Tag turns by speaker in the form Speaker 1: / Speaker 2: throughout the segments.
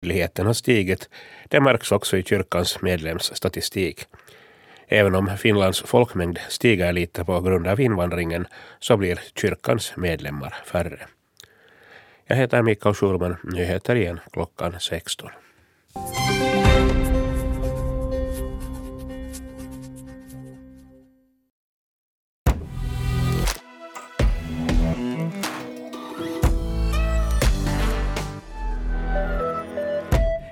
Speaker 1: Dödligheten har stigit. Det märks också i kyrkans medlemsstatistik. Även om Finlands folkmängd stiger lite på grund av invandringen så blir kyrkans medlemmar färre. Jag heter Mikael Schulman. Nyheter igen klockan 16.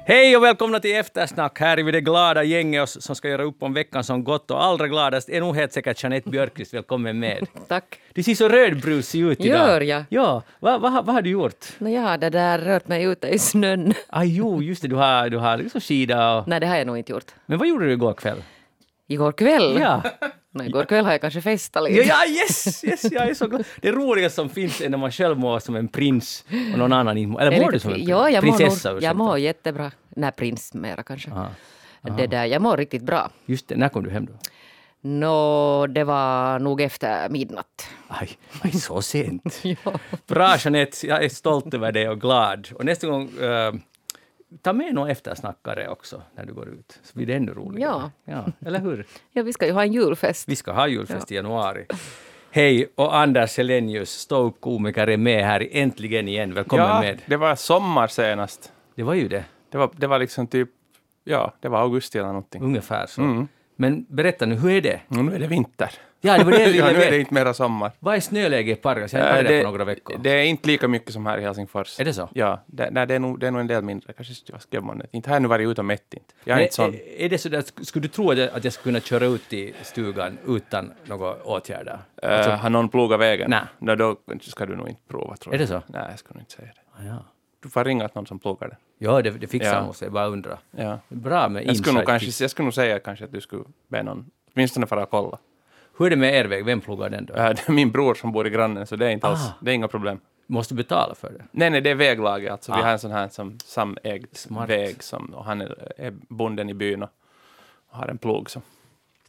Speaker 2: Hej och välkomna till Eftersnack. Här är vi det glada gänget som ska göra upp om veckan som gått och allra gladast är nog helt säkert Jeanette Björkqvist. Välkommen med.
Speaker 3: Tack.
Speaker 2: Du ser så rödbrusig ut idag.
Speaker 3: Gör jag?
Speaker 2: Ja. Vad va, va har du gjort?
Speaker 3: Nå, jag har det där rört mig ute i snön.
Speaker 2: Ah, jo, just det. Du har, du har liksom skida och...
Speaker 3: Nej, det har jag nog inte gjort.
Speaker 2: Men vad gjorde du igår kväll?
Speaker 3: Igår kväll?
Speaker 2: Ja.
Speaker 3: Nå, igår kväll har jag kanske festat lite.
Speaker 2: Ja, ja, yes, yes, jag är så glad. Det roliga som finns är när man själv mår som en prins och någon annan inte mår. Eller mår du som en prins?
Speaker 3: Ja, jag mår,
Speaker 2: prinsessa? ursäkta.
Speaker 3: jag mår jättebra. Nej, prins mera kanske.
Speaker 2: Aha.
Speaker 3: Det där, jag mår riktigt bra.
Speaker 2: Just det, när kom du hem då?
Speaker 3: Nå, det var nog efter midnatt.
Speaker 2: Aj, aj så sent.
Speaker 3: Ja.
Speaker 2: Bra Jeanette, jag är stolt över dig och glad. Och nästa gång, eh, ta med någon eftersnackare också när du går ut. Så blir det ännu roligare.
Speaker 3: Ja.
Speaker 2: ja. Eller hur?
Speaker 3: ja, vi ska ju ha en julfest.
Speaker 2: Vi ska ha julfest i januari. Hej, och Anders Helenius, ståuppkomiker, är med här äntligen igen. Välkommen
Speaker 4: ja,
Speaker 2: med.
Speaker 4: det var sommar senast.
Speaker 2: Det var ju det,
Speaker 4: Det var, det var liksom typ, ja, det var augusti eller någonting.
Speaker 2: ungefär så.
Speaker 4: Mm.
Speaker 2: Men berätta nu, hur är det?
Speaker 4: Nu är det vinter.
Speaker 2: Ja, det var det jag
Speaker 4: ja,
Speaker 2: ville
Speaker 4: nu är det inte mera sommar.
Speaker 2: Vad är snöläget i Pargas? Jag har inte varit där på några veckor.
Speaker 4: det är inte lika mycket som här i Helsingfors.
Speaker 2: Är det så?
Speaker 4: Ja, det, nej, det, är nog, det är nog en del mindre. Kanske vad skrev man det? Inte har jag nu varit ute och mätt inte. Jag är
Speaker 2: Men
Speaker 4: inte sån.
Speaker 2: är, är det så där, skulle du tro att jag, att jag skulle kunna köra ut i stugan utan några åtgärder?
Speaker 4: Äh, har någon plogat vägen?
Speaker 2: Nej.
Speaker 4: Nå, då ska du nog inte prova tror
Speaker 2: Är
Speaker 4: jag.
Speaker 2: det så?
Speaker 4: Nej, jag ska nog inte säga det.
Speaker 2: Ah, ja.
Speaker 4: Du får ringa till någon som plogar det.
Speaker 2: Ja, det, det fixar
Speaker 4: Ja.
Speaker 2: nog sig. Jag bara undrar.
Speaker 4: Ja.
Speaker 2: Bra med
Speaker 4: Jag skulle, nog kanske, jag skulle nog säga kanske att du skulle be någon, åtminstone fara och kolla.
Speaker 2: Hur är det med er väg? Vem plogar den då?
Speaker 4: Äh, det är min bror som bor i grannen, så det är inte alls,
Speaker 2: Ah.
Speaker 4: det är inga problem.
Speaker 2: Måste du betala för det?
Speaker 4: Nej, nej, det är väglaget. Alltså, Vi
Speaker 2: Ah.
Speaker 4: har en sån här som samägd
Speaker 2: Smart.
Speaker 4: väg som, och han är, är bonden i byn och har en plog. Så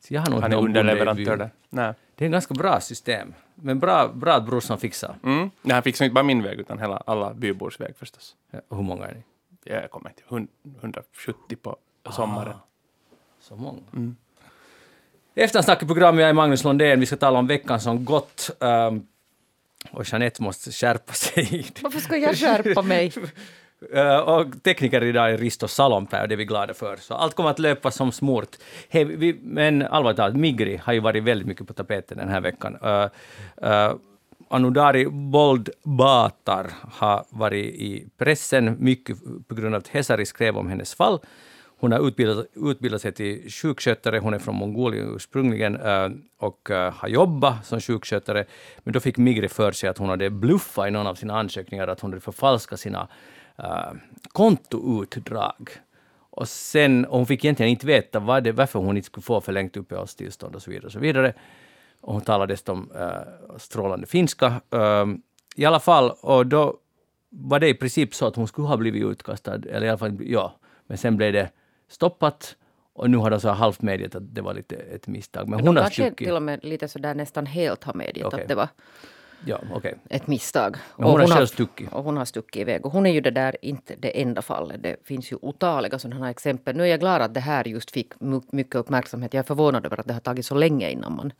Speaker 2: Jag har nog
Speaker 4: han är underleverantör där. Nej.
Speaker 2: Det är ett ganska bra system. Men bra, bra att brorsan fixar.
Speaker 4: Mm. Nej, han fixar inte bara min väg, utan hela, alla bybors väg förstås.
Speaker 2: Ja, Hur många är ni?
Speaker 4: Jag kommer inte ihåg, 170 på sommaren.
Speaker 2: Ah. Så många.
Speaker 4: Mm.
Speaker 2: Eftersnack i programmet, jag är Magnus Lundén. Vi ska tala om veckan som gått. Um, och Jeanette måste skärpa sig.
Speaker 3: Varför ska jag skärpa mig?
Speaker 2: Uh, och tekniker idag är Risto Salonpää och det är vi glada för. Så allt kommer att löpa som smort. Hey, vi, men allvarligt talat, Migri har ju varit väldigt mycket på tapeten den här veckan. Uh, uh, Anudari Boldbatar har varit i pressen mycket på grund av att Hesari skrev om hennes fall. Hon har utbildat, utbildat sig till sjukskötare, hon är från Mongolien ursprungligen eh, och eh, har jobbat som sjukskötare. Men då fick Migri för sig att hon hade bluffat i någon av sina ansökningar, att hon hade förfalskat sina eh, kontoutdrag. Och sen, och hon fick egentligen inte veta vad det, varför hon inte skulle få förlängt uppehållstillstånd och så vidare. Och så vidare. Och hon talade dessutom äh, strålande finska. Äh, I alla fall, och då var det i princip så att hon skulle ha blivit utkastad, eller i alla fall, ja. Men sen blev det stoppat och nu har de så halvt medgett att det var lite ett misstag. Men hon
Speaker 3: De
Speaker 2: har
Speaker 3: kanske
Speaker 2: stuckit.
Speaker 3: till och med lite sådär nästan helt har medgett
Speaker 2: Okej.
Speaker 3: att det var
Speaker 2: Ja, okej.
Speaker 3: ett misstag.
Speaker 2: Men hon har
Speaker 3: har,
Speaker 2: själv stuckit.
Speaker 3: Och hon har stuckit iväg. Och hon är ju det där inte det enda fallet. Det finns ju otaliga sådana här exempel. Nu är jag glad att det här just fick my- mycket uppmärksamhet. Jag är förvånad över att det har tagit så länge innan man,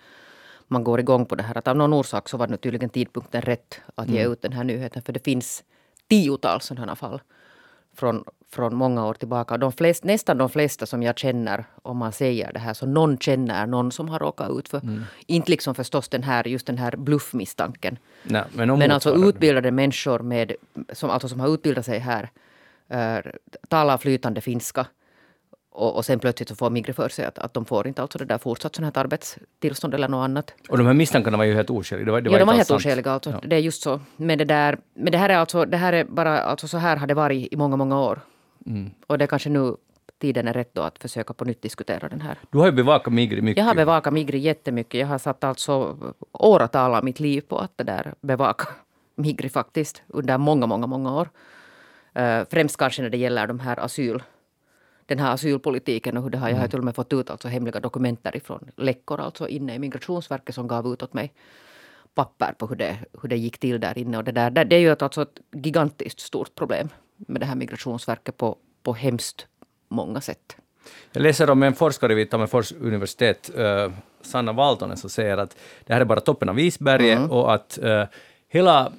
Speaker 3: man går igång på det här. Att av någon orsak så var nu tydligen tidpunkten rätt att ge ut den här nyheten. För det finns tiotals sådana fall från, från många år tillbaka. De flest, nästan de flesta som jag känner, om man säger det här, så någon känner någon som har råkat ut för. Inte liksom förstås den här, just den här bluffmisstanken.
Speaker 2: Nej, men
Speaker 3: Men alltså utbildade människor med, som, alltså som har utbildat sig här, uh, talar flytande finska och, och sen plötsligt så får Migri för sig att, att de får inte alltså det där fortsatt sånt här arbetstillstånd eller något annat.
Speaker 2: Och de här misstankarna var ju helt oskäliga. Det var, det
Speaker 3: ja, de var helt oskäliga alltså.
Speaker 2: Ja.
Speaker 3: Det är just så. Men det där, men det här är alltså, det här är bara, alltså så här har det varit i många, många år.
Speaker 2: Mm.
Speaker 3: Och det är kanske nu tiden är rätt då att försöka på nytt diskutera den här.
Speaker 2: Du har ju bevakat Migri mycket.
Speaker 3: Jag har bevakat Migri jättemycket. Jag har satt alltså åratal av mitt liv på att det där bevaka Migri faktiskt under många, många, många år. Uh, främst kanske när det gäller de här asyl, den här asylpolitiken och hur det har, jag har till och med fått ut alltså hemliga dokument därifrån, läckor alltså inne i Migrationsverket som gav ut åt mig papper på hur det, hur det gick till där inne. Och det, där, det är ju ett, alltså ett gigantiskt stort problem med det här Migrationsverket på på hemskt många sätt.
Speaker 2: Jag läser om en forskare vid Tammerfors universitet, uh, Sanna Valtonen, som säger att det här är bara toppen av isberget mm. och att uh, hela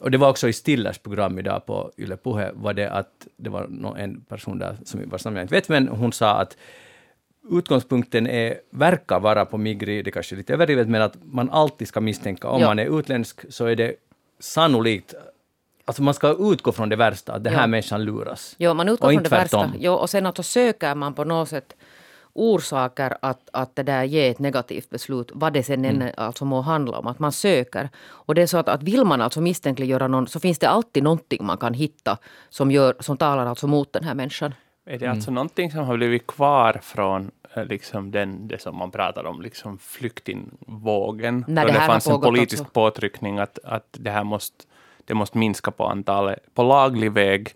Speaker 2: och det var också i Stillers program idag på Yle Puhe, var det att det var en person där, som vars namn jag inte vet, men hon sa att utgångspunkten är, verkar vara på Migri, det kanske är lite överdrivet, men att man alltid ska misstänka, om ja. man är utländsk så är det sannolikt Alltså man ska utgå från det värsta, att den här ja. människan luras.
Speaker 3: Jo, man utgår från det värsta. Jo, och sen alltså söker man på något sätt orsaker att, att det där ger ett negativt beslut, vad det sen än mm. alltså må handla om. Att man söker. Och det är så att, att vill man alltså misstänkliggöra någon så finns det alltid någonting man kan hitta som, gör, som talar alltså mot den här människan.
Speaker 4: Är det alltså mm. någonting som har blivit kvar från eh, liksom den, det som man pratar om, liksom flyktingvågen?
Speaker 3: Nej, det, det
Speaker 4: fanns en politisk
Speaker 3: alltså.
Speaker 4: påtryckning att, att det här måste, det måste minska på antalet, på laglig väg,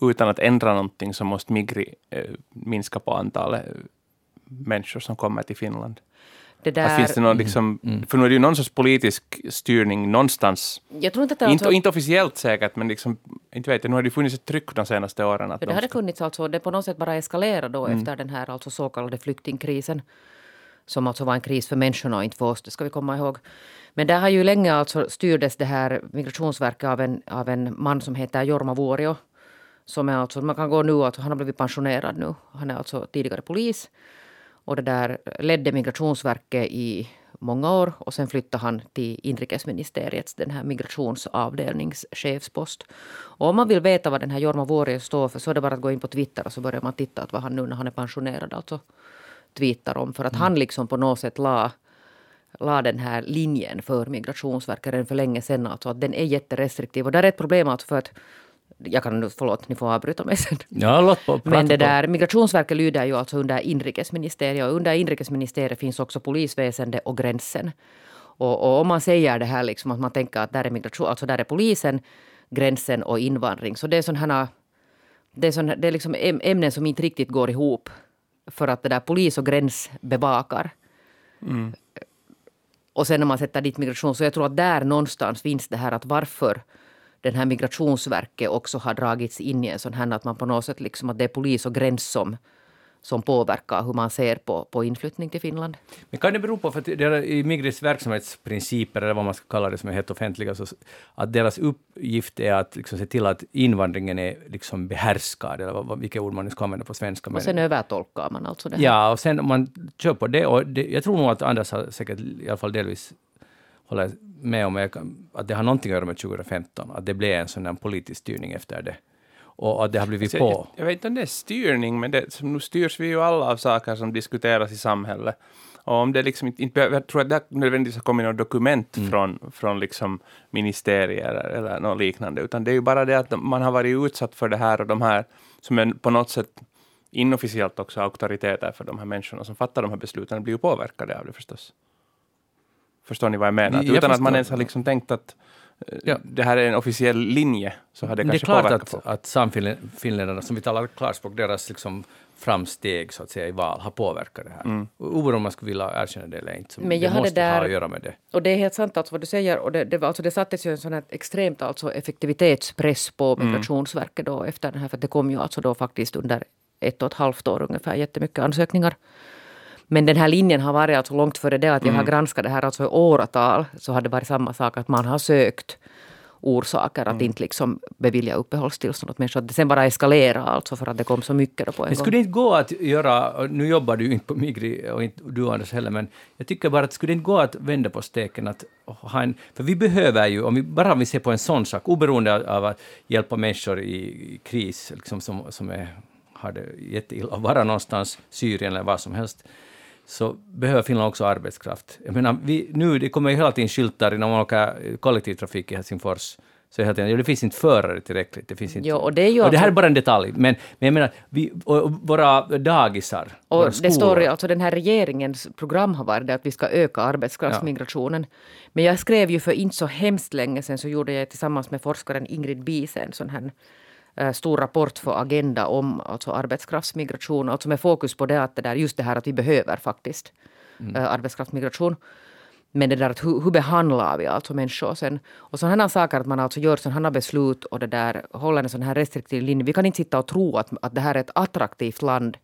Speaker 4: utan att ändra någonting så måste Migri eh, minska på antalet människor som kommer till Finland. Det där... finns det någon, mm. liksom, mm. För nu är det ju någon sorts politisk styrning någonstans.
Speaker 3: Jag tror inte, att det
Speaker 4: inte, alltså... inte officiellt säkert, men liksom, inte vet jag, nu har det funnits ett tryck de senaste åren.
Speaker 3: Att ja, det hade funnits alltså, det på något sätt bara eskalerat då mm. efter den här alltså så kallade flyktingkrisen. Som alltså var en kris för människorna och inte för oss, det ska vi komma ihåg. Men där har ju länge alltså styrdes det här Migrationsverket av en, av en man som heter Jorma Vuorio. Som är alltså, man kan gå nu, alltså, han har blivit pensionerad nu. Han är alltså tidigare polis och det där ledde Migrationsverket i många år och sen flyttade han till inrikesministeriets den här migrationsavdelningschefspost. Och om man vill veta vad den här Jorma Vuorio står för så är det bara att gå in på Twitter och så börjar man titta att vad han nu när han är pensionerad alltså tweetar om. För att mm. han liksom på något sätt la, la den här linjen för Migrationsverket redan för länge sedan. Alltså att den är jätterestriktiv. Och där är ett problem alltså för att jag kan nu, förlåt, ni får avbryta mig sen.
Speaker 2: Ja, låt på,
Speaker 3: Men det där, Migrationsverket lyder ju alltså under inrikesministeriet och under inrikesministeriet finns också polisväsende och gränsen. Och, och, om man säger det här liksom att man tänker att där är migration, alltså där är polisen, gränsen och invandring. Så det är sådana det är, sån, det är liksom ämnen som inte riktigt går ihop. För att det där polis och gräns bevakar. Mm. Och sen när man sätter dit migration, så jag tror att där någonstans finns det här att varför den här Migrationsverket också har dragits in i en sån här att man på något sätt liksom att det är polis och gräns som, som påverkar hur man ser på, på inflyttning till Finland.
Speaker 2: Men kan det bero på, för att det i Migris verksamhetsprinciper, eller vad man ska kalla det, som är helt offentliga, så att deras uppgift är att liksom se till att invandringen är liksom behärskad, eller vad, vilket ord man nu ska använda på svenska.
Speaker 3: Och sen övertolkar man alltså det
Speaker 2: här. Ja, och sen man kör på det, och det, jag tror nog att Anders har säkert i alla fall delvis håller med om att det har någonting att göra med 2015, att det blev en sån politisk styrning efter det. Och att det har blivit
Speaker 4: alltså,
Speaker 2: på.
Speaker 4: Jag, jag, vet inte om det är styrning, men det, nu styrs vi ju alla av saker som diskuteras i samhället. Och om det liksom inte, jag tror att det nödvändigtvis har kommit något dokument mm. från, från liksom ministerier eller något liknande, utan det är ju bara det att man har varit utsatt för det här och de här, som är på något sätt inofficiellt också auktoriteter för de här människorna som fattar de här besluten, blir ju påverkade av det förstås. Förstår ni vad jag menar? Jag Utan att man ens har liksom tänkt att eh, ja. det här är en officiell linje, så har det, det kanske påverkat
Speaker 2: Det är klart att, att samfinländarna, som vi talar klarspråk, deras liksom framsteg så att säga i val har påverkat det här. Mm. Oberoende om man skulle vilja erkänna det eller inte. Så Men jag det måste där, ha att göra med det.
Speaker 3: Och det är helt sant alltså vad du säger. Och det, det, alltså det sattes ju en sån här extremt alltså effektivitetspress på mm. Migrationsverket då efter den här. För det kom ju alltså då faktiskt under ett och ett halvt år ungefär jättemycket ansökningar. Men den här linjen har varit alltså långt före det att jag har mm. granskat det här alltså i åratal. Så har det varit samma sak att man har sökt orsaker att mm. inte liksom bevilja uppehållstillstånd åt människor. Att det sen bara eskalera alltså för att det kom så mycket då på en
Speaker 2: men skulle
Speaker 3: gång.
Speaker 2: det inte gå att göra, nu jobbar du inte på Migri och inte du Anders heller, men jag tycker bara att skulle det inte gå att vända på steken att ha en, för vi behöver ju, om vi bara om vi ser på en sån sak, oberoende av att hjälpa människor i kris, liksom som, som är, har det jätteilla vara någonstans, Syrien eller vad som helst, så behöver Finland också arbetskraft. Jag menar, vi, nu det kommer ju hela tiden skyltar när man åker kollektivtrafik i Helsingfors. Så hela tiden, det finns inte förare tillräckligt. Det, finns inte,
Speaker 3: jo, och, det är
Speaker 2: och det här är bara en detalj, men, men jag menar, vi, våra dagisar,
Speaker 3: och
Speaker 2: våra
Speaker 3: Det står ju, alltså den här regeringens program har varit att vi ska öka arbetskraftsmigrationen. Ja. Men jag skrev ju för inte så hemskt länge sedan så gjorde jag tillsammans med forskaren Ingrid Biese en sån här stor rapport för Agenda om alltså arbetskraftsmigration, alltså med fokus på det att det där, just det här att vi behöver faktiskt mm. Eh, arbetskraftsmigration. Men det där att hur, hur behandlar vi alltså människor sen? Och sådana saker att man alltså gör sådana beslut och det där håller en sån här restriktiv linje. Vi kan inte sitta och tro att, att det här är ett attraktivt land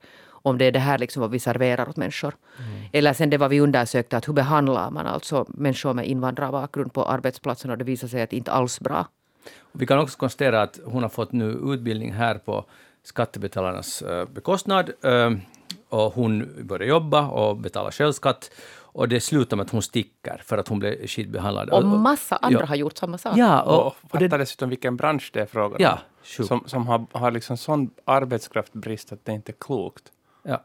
Speaker 3: om det är det här liksom vad vi serverar åt människor. Mm. Eller sen det vad vi undersökte, att hur behandlar man alltså människor med invandrarbakgrund på arbetsplatsen och det visar sig att det inte alls bra.
Speaker 2: Vi kan också konstatera att hon har fått nu utbildning här på skattebetalarnas eh, bekostnad. Eh, och hon börjar jobba och betala själv skatt. Och det slutar med att hon sticker för att hon blev skitbehandlad.
Speaker 3: Och massa andra ja. har gjort samma sak.
Speaker 2: Ja,
Speaker 4: och, och fatta dessutom vilken bransch det är frågan om.
Speaker 2: Ja,
Speaker 4: som, som har, har liksom sån arbetskraftbrist att det inte är klokt.
Speaker 2: Ja.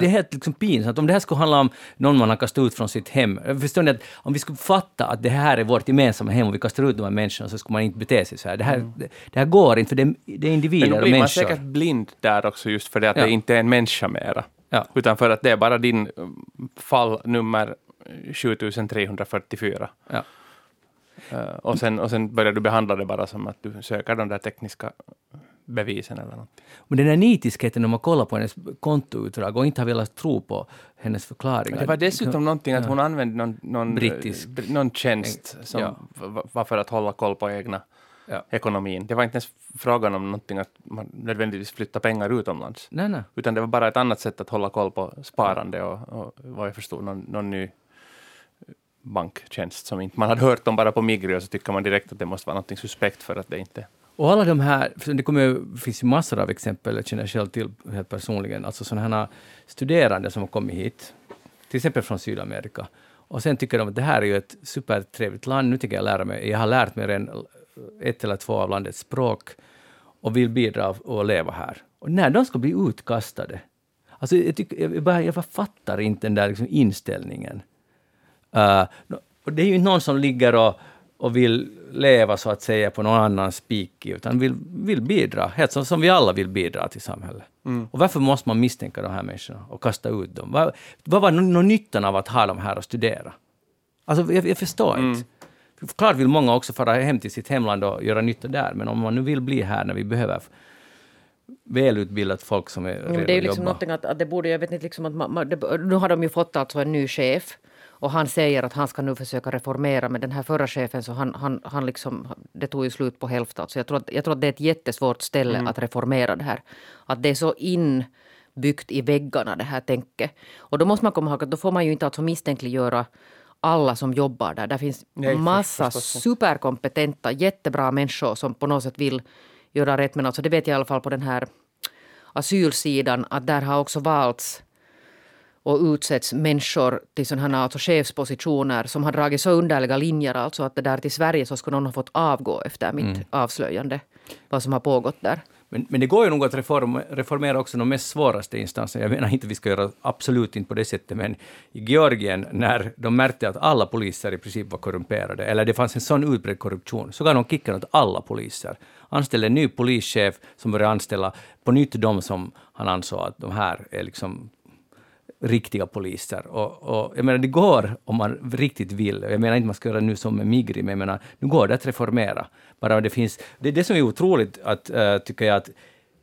Speaker 2: Det är helt liksom pinsamt. Om det här skulle handla om någon man har kastat ut från sitt hem. Förstår ni att om vi skulle fatta att det här är vårt gemensamma hem och vi kastar ut de här människorna så skulle man inte bete sig så här. Det här, mm. det, det här går inte, för det, det är individer
Speaker 4: och
Speaker 2: människor. Men blir
Speaker 4: man säkert blind där också just för det att
Speaker 2: Ja.
Speaker 4: det inte är en människa mera.
Speaker 2: Ja.
Speaker 4: Utan för att det är bara din um, fall nummer 7344.
Speaker 2: Ja.
Speaker 4: Uh, och, sen, och sen börjar du behandla det bara som att du söker de där tekniska bevisen eller något.
Speaker 2: Men den här nitiskheten när man kollar på hennes kontoutdrag och inte har velat tro på hennes förklaringar.
Speaker 4: Det var dessutom någonting att hon använde någon, någon,
Speaker 2: Brittisk.
Speaker 4: br- någon tjänst som
Speaker 2: Ja.
Speaker 4: var för att hålla koll på egna
Speaker 2: Ja.
Speaker 4: ekonomin. Det var inte ens frågan om någonting att man nödvändigtvis flyttar pengar utomlands.
Speaker 2: Nej, nej.
Speaker 4: Utan det var bara ett annat sätt att hålla koll på sparande och, och vad jag förstod, någon, någon ny banktjänst som inte man hade hört om bara på Migri och så tycker man direkt att det måste vara något suspekt för att det inte...
Speaker 2: Och alla de här, det kommer, finns ju massor av exempel, jag känner själv till helt personligen, alltså sådana här studerande som har kommit hit, till exempel från Sydamerika, och sen tycker de att det här är ju ett supertrevligt land, nu tycker jag lära mig, jag har lärt mig redan ett eller två av landets språk och vill bidra och leva här. Och när de ska bli utkastade, alltså jag, tycker, jag, bara, jag bara fattar inte den där liksom inställningen. Uh, och det är ju någon som ligger och, och vill leva så att säga på någon annans spik, utan vill, vill bidra, helt som, som vi alla vill bidra till samhället. Och varför måste man misstänka de här människorna och kasta ut dem? Vad, vad var någon nyttan av att ha dem här och studera? Alltså, jag, jag förstår inte. Klart vill många också fara hem till sitt hemland och göra nytta där, men om man nu vill bli här när vi behöver välutbildat folk som är redo
Speaker 3: Men det är ju liksom
Speaker 2: jobba.
Speaker 3: någonting att, att det borde, jag vet inte liksom att man, man, det, nu har de ju fått alltså en ny chef och han säger att han ska nu försöka reformera men den här förra chefen så han, han, han liksom, det tog ju slut på hälften. Så jag tror, att, jag tror att det är ett jättesvårt ställe att reformera det här. Att det är så inbyggt i väggarna det här tänket. Och då måste man komma ihåg att då får man ju inte alltså misstänkliggöra alla som jobbar där. Det finns
Speaker 4: Nej,
Speaker 3: massa
Speaker 4: förstås
Speaker 3: superkompetenta, jättebra människor som på något sätt vill göra rätt. Men alltså det vet jag i alla fall på den här asylsidan att där har också valts och utsätts människor till sådana alltså chefspositioner som har dragit så underliga linjer. Alltså att det där till Sverige så skulle någon ha fått avgå efter mitt avslöjande. Vad som har pågått där.
Speaker 2: Men, men det går ju nog att reform, reformera också de mest svåraste instanserna. Jag menar inte vi ska göra absolut inte på det sättet, men i Georgien, när de märkte att alla poliser i princip var korrumperade, eller det fanns en sån utbredd korruption, så gav de kicken åt alla poliser. Anställde en ny polischef som började anställa på nytt de som han ansåg att de här är liksom riktiga poliser. Och, och, jag menar, det går om man riktigt vill. Jag menar inte man ska göra nu som med Migri, men jag menar, nu går det att reformera. Bara det finns... Det är det som är otroligt, att, äh, tycker jag, att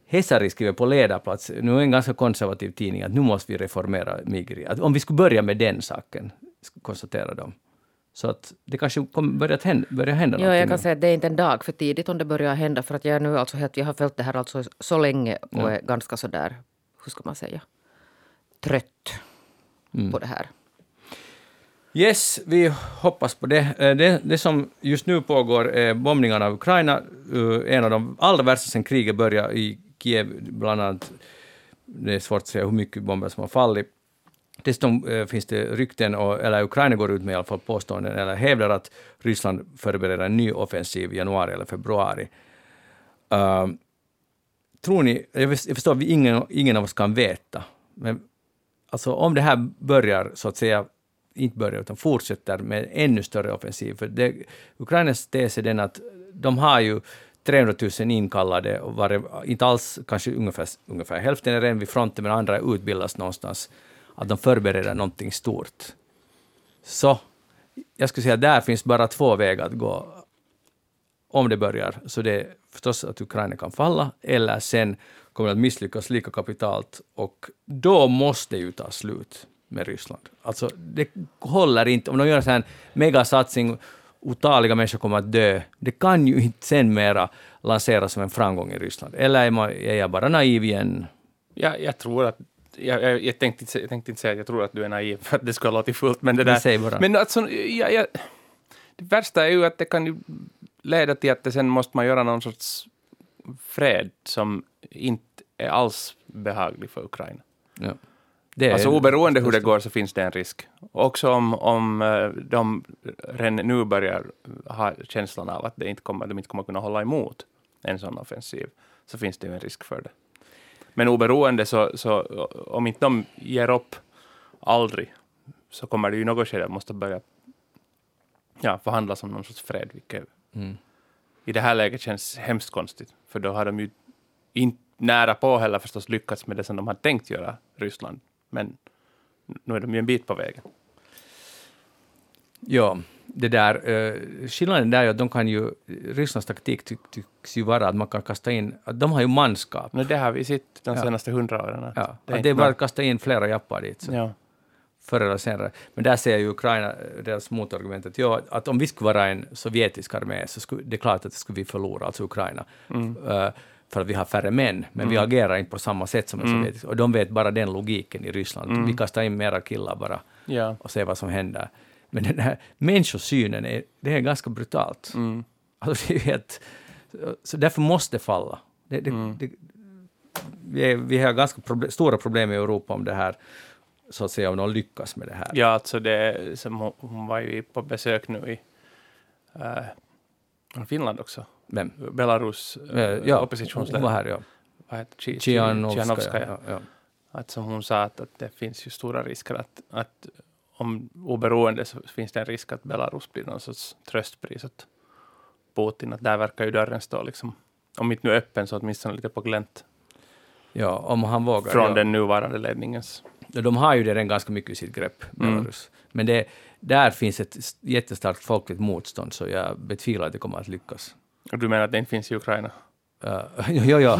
Speaker 2: Hesari skriver på ledarplats, nu är en ganska konservativ tidning, att nu måste vi reformera Migri. Att om vi skulle börja med den saken, konstaterar de. Så att det kanske kommer börja hända, börja hända
Speaker 3: Ja, jag kan
Speaker 2: nu.
Speaker 3: säga att det är inte en dag för tidigt om det börjar hända. För att jag nu alltså helt, jag har följt det här alltså så länge och är ganska så där, hur ska man säga, trött på det här.
Speaker 2: Yes, vi hoppas på det. Eh, det. Det som just nu pågår är bombningarna av Ukraina, eh, en av de allra värsta sedan kriget började i Kiev, bland annat. Det är svårt att säga hur mycket bomber som har fallit. Dessutom eh, finns det rykten, eller Ukraina går ut med i alla fall påståenden, eller hävdar att Ryssland förbereder en ny offensiv i januari eller februari. Uh, tror ni, jag förstår att vi ingen, ingen av oss kan veta, men alltså om det här börjar så att säga, inte börjar utan fortsätter med ännu större offensiv, för det, Ukrainas tes är den att de har ju 300 000 inkallade, och var, inte alls, kanske ungefär, ungefär hälften är redan vid fronten, men andra utbildas någonstans, att de förbereder någonting stort. Så jag skulle säga att där finns bara två vägar att gå. Om det börjar, så det är förstås att Ukraina kan falla, eller sen kommer att misslyckas lika kapitalt, och då måste det ju ta slut. med Ryssland. Alltså, det håller inte. Om de gör en sån här megasatsning, otaliga människor kommer att dö, det kan ju inte sen mera lanseras som en framgång i Ryssland. Eller är, man, är jag bara naiv igen?
Speaker 4: Ja, jag tror att jag, jag, jag, tänkte jag tänkte inte säga att jag tror att du är naiv, för att det skulle ha låtit fullt, men det där... Men alltså, ja, ja, det värsta är ju att det kan ju leda till att det sen måste man göra någon sorts fred som inte är alls behaglig för Ukraina.
Speaker 2: Ja. Det
Speaker 4: Alltså oberoende hur det går så finns det en risk. Också om, om eh, de redan nu börjar ha känslan av att det inte kommer, de inte kommer kunna hålla emot en sån offensiv, så finns det ju en risk för det. Men oberoende så, så om inte de ger upp aldrig, så kommer det ju något skede måste börja ja, förhandlas om någon sorts fred, vilket
Speaker 2: Mm.
Speaker 4: i det här läget känns hemskt konstigt, för då har de ju inte nära på heller förstås lyckats med det som de hade tänkt göra, Ryssland. Men nu är de ju en bit på vägen.
Speaker 2: Ja, det där, uh, skillnaden där är att de kan ju, Rysslands taktik ty, tycks ju vara att man kan kasta in, att de har ju manskap.
Speaker 4: Men det har vi sett de
Speaker 2: Ja.
Speaker 4: senaste hundra åren. att
Speaker 2: Ja,
Speaker 4: det
Speaker 2: att
Speaker 4: är
Speaker 2: det är bara att kasta in flera jappar dit. Så.
Speaker 4: Ja.
Speaker 2: förr eller senare. Men där säger ju Ukraina, eh, deras motargument, att, ja, att om vi skulle vara en sovjetisk armé så skulle det är klart att det skulle vi förlora, alltså Ukraina,
Speaker 4: Mm.
Speaker 2: Eh, för att vi har färre män, men vi agerar inte på samma sätt som en
Speaker 4: Mm.
Speaker 2: sovjetisk. Och de vet bara den logiken i Ryssland. Vi kastar in mera killar bara
Speaker 4: Ja.
Speaker 2: och ser vad som händer. Men den här människosynen, är, det är ganska brutalt.
Speaker 4: Mm.
Speaker 2: Alltså, det är helt, så därför måste det falla. Det, det,
Speaker 4: Mm.
Speaker 2: det, vi, är, vi har ganska proble- stora problem i Europa om det här, så att säga, om de lyckas med det här.
Speaker 4: ja, alltså det som hon, hon var ju på besök nu i uh, Finland också.
Speaker 2: Vem?
Speaker 4: Belarus
Speaker 2: Eh, ja, hon var
Speaker 4: oppositionsledare.
Speaker 2: här, ja.
Speaker 4: Vad heter.
Speaker 2: Chianovskaja. Ja, ja.
Speaker 4: Att som hon sa, att, att det finns ju stora risker att, att om oberoende så finns det en risk att Belarus blir någon sorts tröstpris åt Putin. Att där verkar ju dörren stå liksom, om inte nu öppen så åtminstone lite på glänt
Speaker 2: ja, om han vågar.
Speaker 4: från
Speaker 2: ja.
Speaker 4: den nuvarande ledningens.
Speaker 2: De har ju det redan ganska mycket i sitt grepp,
Speaker 4: Mm.
Speaker 2: Belarus. Men det, där finns ett jättestarkt folkligt motstånd, så jag betvivlar att det kommer att lyckas.
Speaker 4: Och du menar att det inte finns i Ukraina?
Speaker 2: Uh, jo, jo.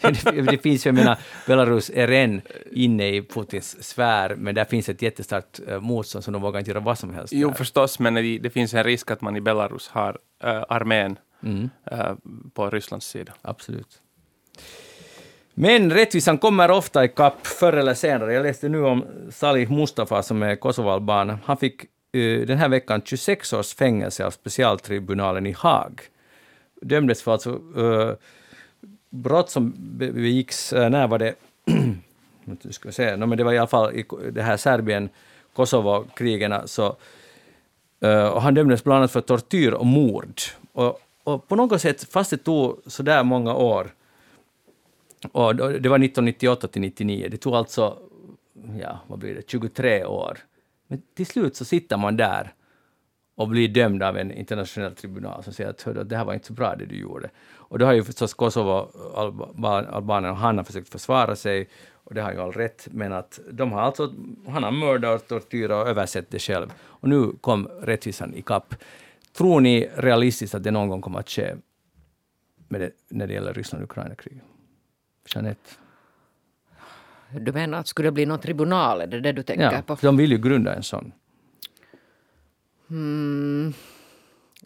Speaker 2: det, det finns ju, jag menar, Belarus är redan inne i Putins sfär, men där finns ett jättestarkt uh, motstånd, så de vågar inte göra vad som helst.
Speaker 4: Jo,
Speaker 2: där.
Speaker 4: förstås, men det, det finns en risk att man i Belarus har äh, armén
Speaker 2: Mm.
Speaker 4: äh, på Rysslands sida.
Speaker 2: Absolut. Men rättvisan kommer ofta i kapp förr eller senare. Jag läste nu om Salih Mustafa som är kosovoalban. Han fick eh, Eh, den här veckan 26 års fängelse av specialtribunalen i Haag. Dömdes för alltså uh, brott som begicks, uh, när var det? Nu ska se, no, men det var i alla fall i det här Serbien-Kosovo-krigen. Så, uh, och han dömdes bland annat för tortyr och mord. Och, och på något sätt, fast det tog så där många år, och det var 1998 till 99, det tog alltså, ja, vad blir det, 23 år. Men till slut så sitter man där och blir dömd av en internationell tribunal som säger att det här var inte så bra det du gjorde. Och då har ju förstås Kosovo, Alba- och han har försökt försvara sig och det har ju all rätt, men att de har alltså, han har mördat, torterat och översett det själv. Och nu kom rättvisan i kapp. Tror ni realistiskt att det någon gång kommer att ske med det, när det gäller Ryssland-Ukraina-kriget? Jeanette?
Speaker 3: Du menar att skulle det bli någon tribunal? Är det det du tänker
Speaker 2: Ja,
Speaker 3: på?
Speaker 2: de vill ju grunda en sån.
Speaker 3: Mm,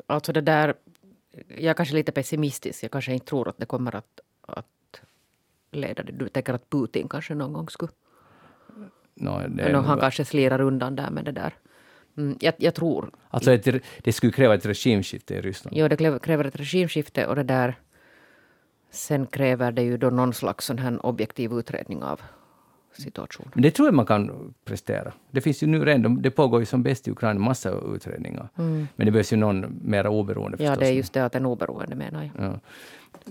Speaker 3: alltså det där... Jag är kanske lite pessimistisk. Jag kanske inte tror att det kommer att, att leda det. Du tänker att Putin kanske någon gång skulle...
Speaker 2: No,
Speaker 3: Eller han kanske slirar undan där med det där. Mm, jag, jag tror.
Speaker 2: alltså ett, det skulle kräva ett regimskifte i Ryssland.
Speaker 3: Jo, det kräver- kräver ett regimskifte och det där... Sen kräver det ju då någon slags sån här objektiv utredning av situationen.
Speaker 2: Men det tror jag man kan prestera. Det finns ju nu redan, det pågår ju som bäst i Ukraina massa utredningar. Men det behövs ju någon mera oberoende
Speaker 3: Ja,
Speaker 2: förstås.
Speaker 3: det är just det att en oberoende menar jag.
Speaker 2: Ja.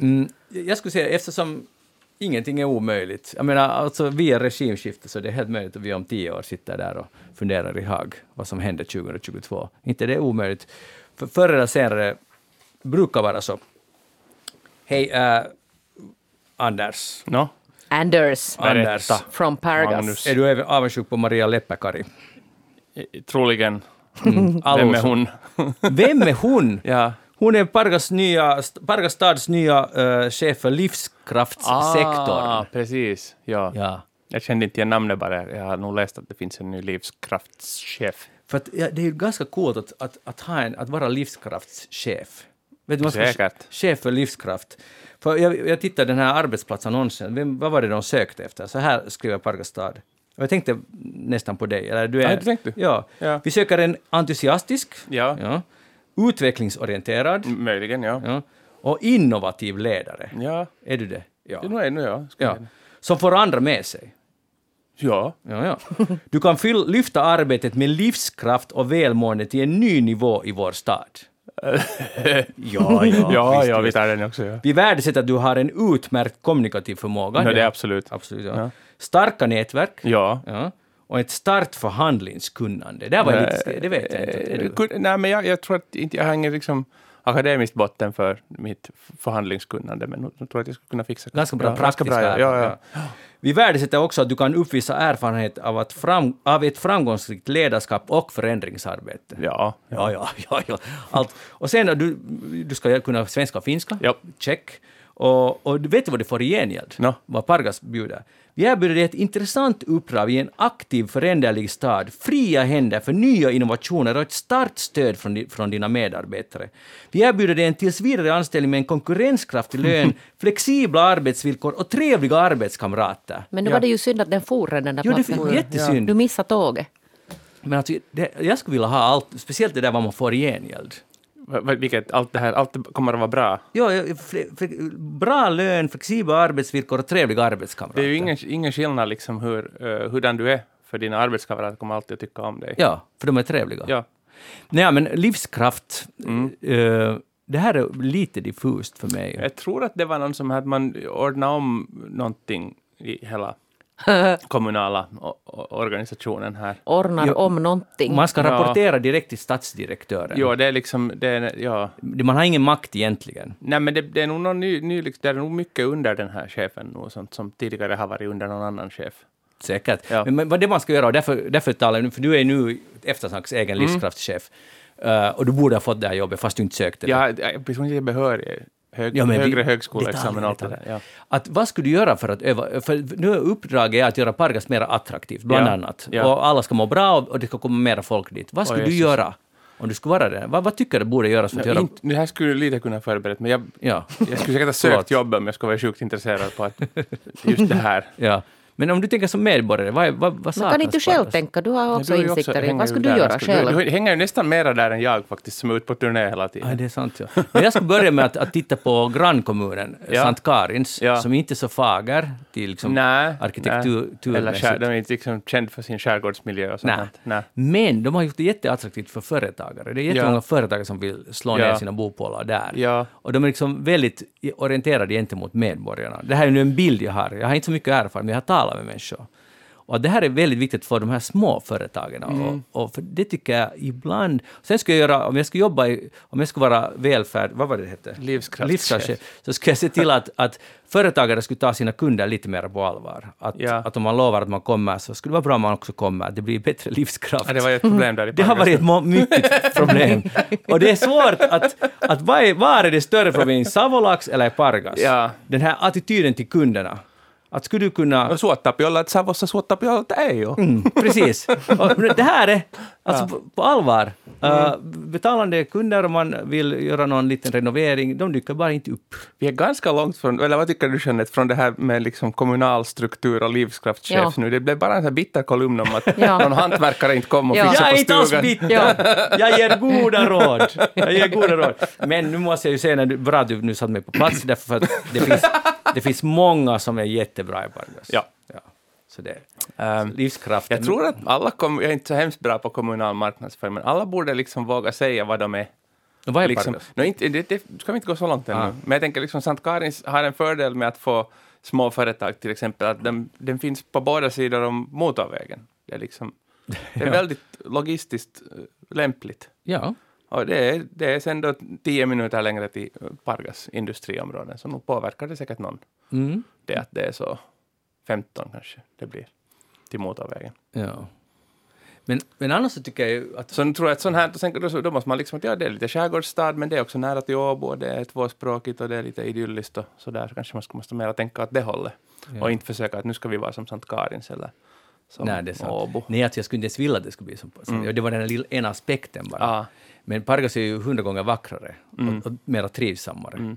Speaker 2: Mm, jag skulle säga, eftersom ingenting är omöjligt. Jag menar, alltså via regimskifte så det är helt möjligt att vi om tio år sitter där och funderar i Haag vad som händer 2022. Inte det är omöjligt. För förr eller senare brukar vara så. Hej, äh, Anders.
Speaker 4: No?
Speaker 3: Anders
Speaker 2: Anders.
Speaker 3: From Paragas.
Speaker 4: Magnus.
Speaker 2: Är du även avundsjuk på Maria Leppäkari?
Speaker 4: Troligen.
Speaker 2: Mm.
Speaker 4: Vem är hon?
Speaker 2: Vem är hon?
Speaker 4: Ja.
Speaker 2: Hon är Pargas, nya, Pargas stads nya eh, chef för livskraftssektorn.
Speaker 4: Ah, precis. Ja.
Speaker 2: Ja.
Speaker 4: Jag kände inte igen namnet bara. Jag har nog läst att det finns en ny livskraftschef.
Speaker 2: För att, ja, det är ju ganska coolt att, att, att, ha en, att vara livskraftschef. Vet du, man ska-
Speaker 4: Säkert.
Speaker 2: Chef för livskraft. För jag, jag tittade den här arbetsplatsannonsen, Vem, vad var det de sökte efter? Så här skriver Pargastad. Och jag tänkte nästan på dig. Eller du är,
Speaker 4: Ja, tänkte.
Speaker 2: Ja.
Speaker 4: Ja.
Speaker 2: Vi söker en entusiastisk,
Speaker 4: Ja,
Speaker 2: ja, utvecklingsorienterad
Speaker 4: m- möjligen ja.
Speaker 2: ja, och innovativ ledare.
Speaker 4: Ja,
Speaker 2: Är du det? Ja.
Speaker 4: det är nog ännu ja. Jag-
Speaker 2: Som får andra med sig.
Speaker 4: Ja.
Speaker 2: Ja, ja. Du kan lyfta arbetet med livskraft och välmående till en ny nivå i vår stad. ja,
Speaker 4: Ja,
Speaker 2: visst,
Speaker 4: ja, vi
Speaker 2: visst.
Speaker 4: tar den också. Ja.
Speaker 2: Vi värdesätter att du har en utmärkt kommunikativ förmåga.
Speaker 4: No, det är absolut.
Speaker 2: Absolut, ja.
Speaker 4: Ja.
Speaker 2: Starka nätverk.
Speaker 4: Ja.
Speaker 2: Ja. Och ett starkt förhandlingskunnande. Det, var jag lite, det vet jag inte.
Speaker 4: Eh, Nej, men jag, jag tror att inte, jag har ingen liksom akademiskt botten för mitt förhandlingskunnande, men jag tror att jag skulle kunna fixa
Speaker 2: Ganska bra
Speaker 4: ja,
Speaker 2: praktiska
Speaker 4: bra, ja. ja, ja.
Speaker 2: Vi värdesätter också att du kan uppvisa erfarenhet av, att fram, av ett framgångsrikt ledarskap och förändringsarbete.
Speaker 4: Ja,
Speaker 2: Ja, ja, ja, ja. Allt. Och sen du, du ska kunna svenska och finska.
Speaker 4: Ja.
Speaker 2: Check. Och, och du vet vad du får i gengäld?
Speaker 4: Nå.
Speaker 2: Vad Pargas bjuder. Vi erbjuder dig ett intressant uppdrag i en aktiv, föränderlig stad, fria händer för nya innovationer och ett starkt stöd från, från dina medarbetare. Vi erbjuder dig en tills vidare anställning med en konkurrenskraftig lön, flexibla arbetsvillkor och trevliga arbetskamrater.
Speaker 3: Men nu
Speaker 4: Ja.
Speaker 3: var det ju synd att den for den där
Speaker 2: Jo, det
Speaker 3: platsen.
Speaker 2: är jättesynd.
Speaker 3: Du missade tåget.
Speaker 2: Men alltså, det, jag skulle vilja ha allt, speciellt det där vad man får i gengäld.
Speaker 4: Vilket, allt det här, allt kommer att vara bra.
Speaker 2: Ja, bra lön, flexibla arbetsvillkor och trevliga arbetskamrater.
Speaker 4: Det är ju ingen, ingen skillnad liksom hur, uh, hurdan du är, för dina arbetskamrater kommer alltid att tycka om dig.
Speaker 2: Ja, för de är trevliga.
Speaker 4: Ja.
Speaker 2: Nej, men livskraft,
Speaker 4: Mm.
Speaker 2: eh, det här är lite diffust för mig.
Speaker 4: Jag tror att det var någon som att man ordnade om någonting i hela kommunala organisationen här.
Speaker 3: Ordnar
Speaker 2: Jo,
Speaker 3: om någonting.
Speaker 2: Man ska
Speaker 4: Ja.
Speaker 2: rapportera direkt till statsdirektören.
Speaker 4: Jo, det är liksom, det är, ja.
Speaker 2: Man har ingen makt egentligen.
Speaker 4: Nej, men det, det är nog någon ny, ny det är nog mycket under den här chefen nu, sånt som tidigare har varit under någon annan chef.
Speaker 2: Säkert.
Speaker 4: Ja.
Speaker 2: Men, men vad det man ska göra, och därför, därför talar jag nu, för du är nu Eftersnacks
Speaker 4: Mm.
Speaker 2: egen livskraftschef. Eh, och du borde ha fått det här jobbet fast du inte sökte det.
Speaker 4: Jag är behörig, hög,
Speaker 2: Ja,
Speaker 4: högre högskoleexamen och allt det där. Ja.
Speaker 2: Att, vad skulle du göra för att öva? För nu är uppdraget att göra Pargas mer attraktivt, bland
Speaker 4: Ja,
Speaker 2: annat. Och alla ska må bra och, och det ska komma mera folk dit. Vad skulle
Speaker 4: Åh,
Speaker 2: du göra om du skulle vara det? Vad, vad tycker du borde göras för att göra...
Speaker 4: inte, det här skulle jag lite kunna förbereda, men jag,
Speaker 2: Ja.
Speaker 4: jag skulle säkert ha sökt jobbet om jag skulle vara sjukt intresserad på att just det här.
Speaker 2: Men om du tänker som medborgare, vad, vad, vad saknas?
Speaker 3: kan inte du själv tänka? Du har också insikter i. Vad skulle du
Speaker 4: där.
Speaker 3: göra själv?
Speaker 4: Du, du hänger ju nästan mera där än jag faktiskt, som är ute på turné hela tiden.
Speaker 2: Ja, det är sant. Ja. Men jag skulle börja med att, att titta på grannkommunen,
Speaker 4: Ja.
Speaker 2: Sankt Karins,
Speaker 4: Ja.
Speaker 2: som inte är så fager till liksom
Speaker 4: nej, nej.
Speaker 2: arkitekturmässigt.
Speaker 4: Eller skär, de är inte liksom känd för sin skärgårdsmiljö och sånt.
Speaker 2: Nej.
Speaker 4: nej.
Speaker 2: Men de har gjort det jätteattraktivt för företagare. Det är jättemånga
Speaker 4: Ja.
Speaker 2: företagare som vill slå
Speaker 4: Ja.
Speaker 2: ner sina bopålar där.
Speaker 4: Ja.
Speaker 2: Och de är liksom väldigt orienterade gentemot medborgarna. Det här är nu en bild jag har. Jag har inte så mycket erfarenhet, men jag har talat med människor. Och det här är väldigt viktigt för de här små företagen.
Speaker 4: Mm.
Speaker 2: Och, och för det tycker jag ibland... Sen skulle jag göra, om jag skulle jobba i, om jag skulle vara välfärd, vad var det det hette?
Speaker 4: Livskraftschef.
Speaker 2: Livskraftschef. Så skulle jag se till att, att företagare skulle ta sina kunder lite mer på allvar. Att,
Speaker 4: Ja.
Speaker 2: att om man lovar att man kommer så skulle det vara bra om man också kommer. Det blir bättre livskraft.
Speaker 4: Ja, det var ett problem där i
Speaker 2: Det har varit ett mycket problem. Och det är svårt att, att vad är, var är det större problem, i Savolax eller i Pargas?
Speaker 4: Ja.
Speaker 2: Den här attityden till kunderna. Att skulle du kunna...
Speaker 4: No suottapiolla, että Savossa suottapiolla ei ole.
Speaker 2: Mm, precis. Och det här är, alltså på, på allvar, uh, betalande kunder om man vill göra någon liten renovering, de dyker bara inte upp.
Speaker 4: Vi är ganska långt från, eller vad tycker du Jeanette, från det här med liksom kommunal struktur och livskraftschef
Speaker 3: Ja.
Speaker 4: nu. Det blev bara en sån här bitter kolumn om att
Speaker 3: Ja.
Speaker 4: någon hantverkare inte kom och
Speaker 3: Ja.
Speaker 4: fixade
Speaker 2: Jag är
Speaker 4: på
Speaker 2: inte alls
Speaker 4: stugan.
Speaker 2: bitter!
Speaker 3: Ja.
Speaker 2: Jag ger goda råd. Jag ger goda råd. Men nu måste jag ju säga, när du, bra att du nu satt mig på plats, därför för att det finns, det finns många som är jättebra i Pargas.
Speaker 4: Ja.
Speaker 2: ja. Så det
Speaker 4: Ehm,
Speaker 2: livskraften.
Speaker 4: Jag tror att alla, kom, jag är inte så hemskt bra på kommunal marknadsföring, men alla borde liksom våga säga vad de är.
Speaker 2: Och vad är
Speaker 4: Liksom,
Speaker 2: Pargas?
Speaker 4: no, inte, det, det ska vi inte gå så långt ännu.
Speaker 2: Ah.
Speaker 4: Men jag tänker liksom Sankt Karins har en fördel med att få små företag till exempel, att den, den finns på båda sidor om motorvägen. Det är, liksom, det är
Speaker 2: Ja.
Speaker 4: väldigt logistiskt eh, lämpligt.
Speaker 2: Ja.
Speaker 4: Och det är, det är sen då tio minuter längre till eh, Pargas industriområden, så nog påverkar det säkert någon.
Speaker 2: Mm.
Speaker 4: Det att det är så 15 kanske det blir till motorvägen.
Speaker 2: Ja. Men, men annars så tycker jag ju att...
Speaker 4: Så tror jag att sån här, sen, då, då måste man liksom, ja det är lite skärgårdsstad, men det är också nära till Åbo, och det är tvåspråkigt och det är lite idylliskt och sådär. Så kanske man ska måste mer tänka åt det hållet.
Speaker 2: Ja.
Speaker 4: Och inte försöka att nu ska vi vara som Sankt Karins eller som
Speaker 2: Nej, det är sant.
Speaker 4: Åbo.
Speaker 2: Nej, alltså jag skulle inte ens vilja att det skulle bli som... som Det var den lilla, ena aspekten bara.
Speaker 4: Ja.
Speaker 2: Men Pargas är ju hundra gånger vackrare
Speaker 4: Mm.
Speaker 2: och, och mera trivsammare.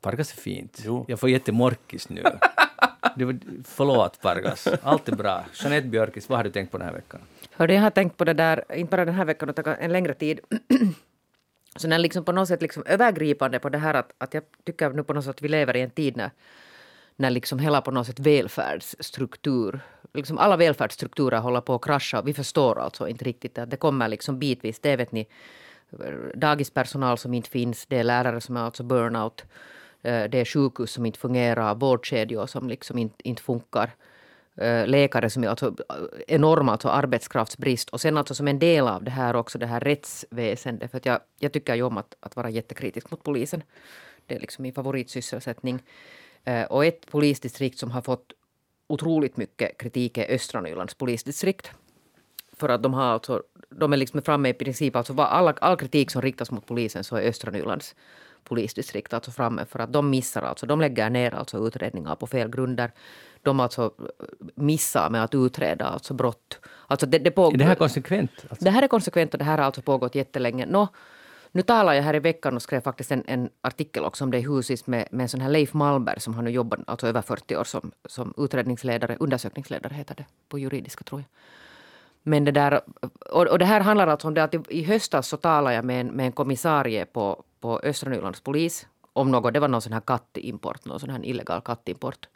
Speaker 2: Pargas är fint.
Speaker 4: Jo.
Speaker 2: Jag får jättemorkis nu. det var, förlåt Pargas, allt är bra. Jeanette Björkis, vad har du tänkt på den här veckan?
Speaker 3: Hörde, jag har tänkt på det där, inte bara den här veckan utan en längre tid. Så när liksom på något sätt liksom övergripande på det här att, att jag tycker nu på något sätt att vi lever i en tid när, när liksom hela på något sätt välfärdsstruktur, liksom alla välfärdsstrukturer håller på att krascha. Vi förstår alltså inte riktigt att det kommer liksom bitvis, det vet ni, dagispersonal som inte finns, det är lärare som är alltså burnout, eh, det är sjukhus som inte fungerar, vårdkedjor som liksom inte, inte funkar eh, läkare som är alltså enorm alltså arbetskraftsbrist. Och sen alltså som en del av det här också det här rättsväsendet. För att jag, jag tycker ju om att, att vara jättekritisk mot polisen. Det är liksom min favoritsysselsättning. Eh, och ett polisdistrikt som har fått otroligt mycket kritik är Östra Nylands polisdistrikt. För att de har alltså, de är liksom framme i princip, alltså alla, all kritik som riktas mot polisen så är Östra Nylands polisdistrikt alltså framme för att de missar alltså, de lägger ner alltså utredningar på fel grunder. De alltså missar med att utreda alltså brott. Alltså det, det, på,
Speaker 2: Är det här konsekvent? Alltså?
Speaker 3: det här är konsekvent och det här har alltså pågått jättelänge. Nå, nu talar jag här i veckan och skrev faktiskt en, en artikel också om det i Husis med, med en sån här Leif Malmberg som har nu jobbat alltså över 40 år som, som utredningsledare, undersökningsledare heter det på juridiska tror jag. Men det där, och, och det här handlar alltså om det att i, i höstas så talade jag med en, med en kommissarie på, på Östra Nylands polis om något, det var någon sån här kattimport, någon sån här illegal kattimport.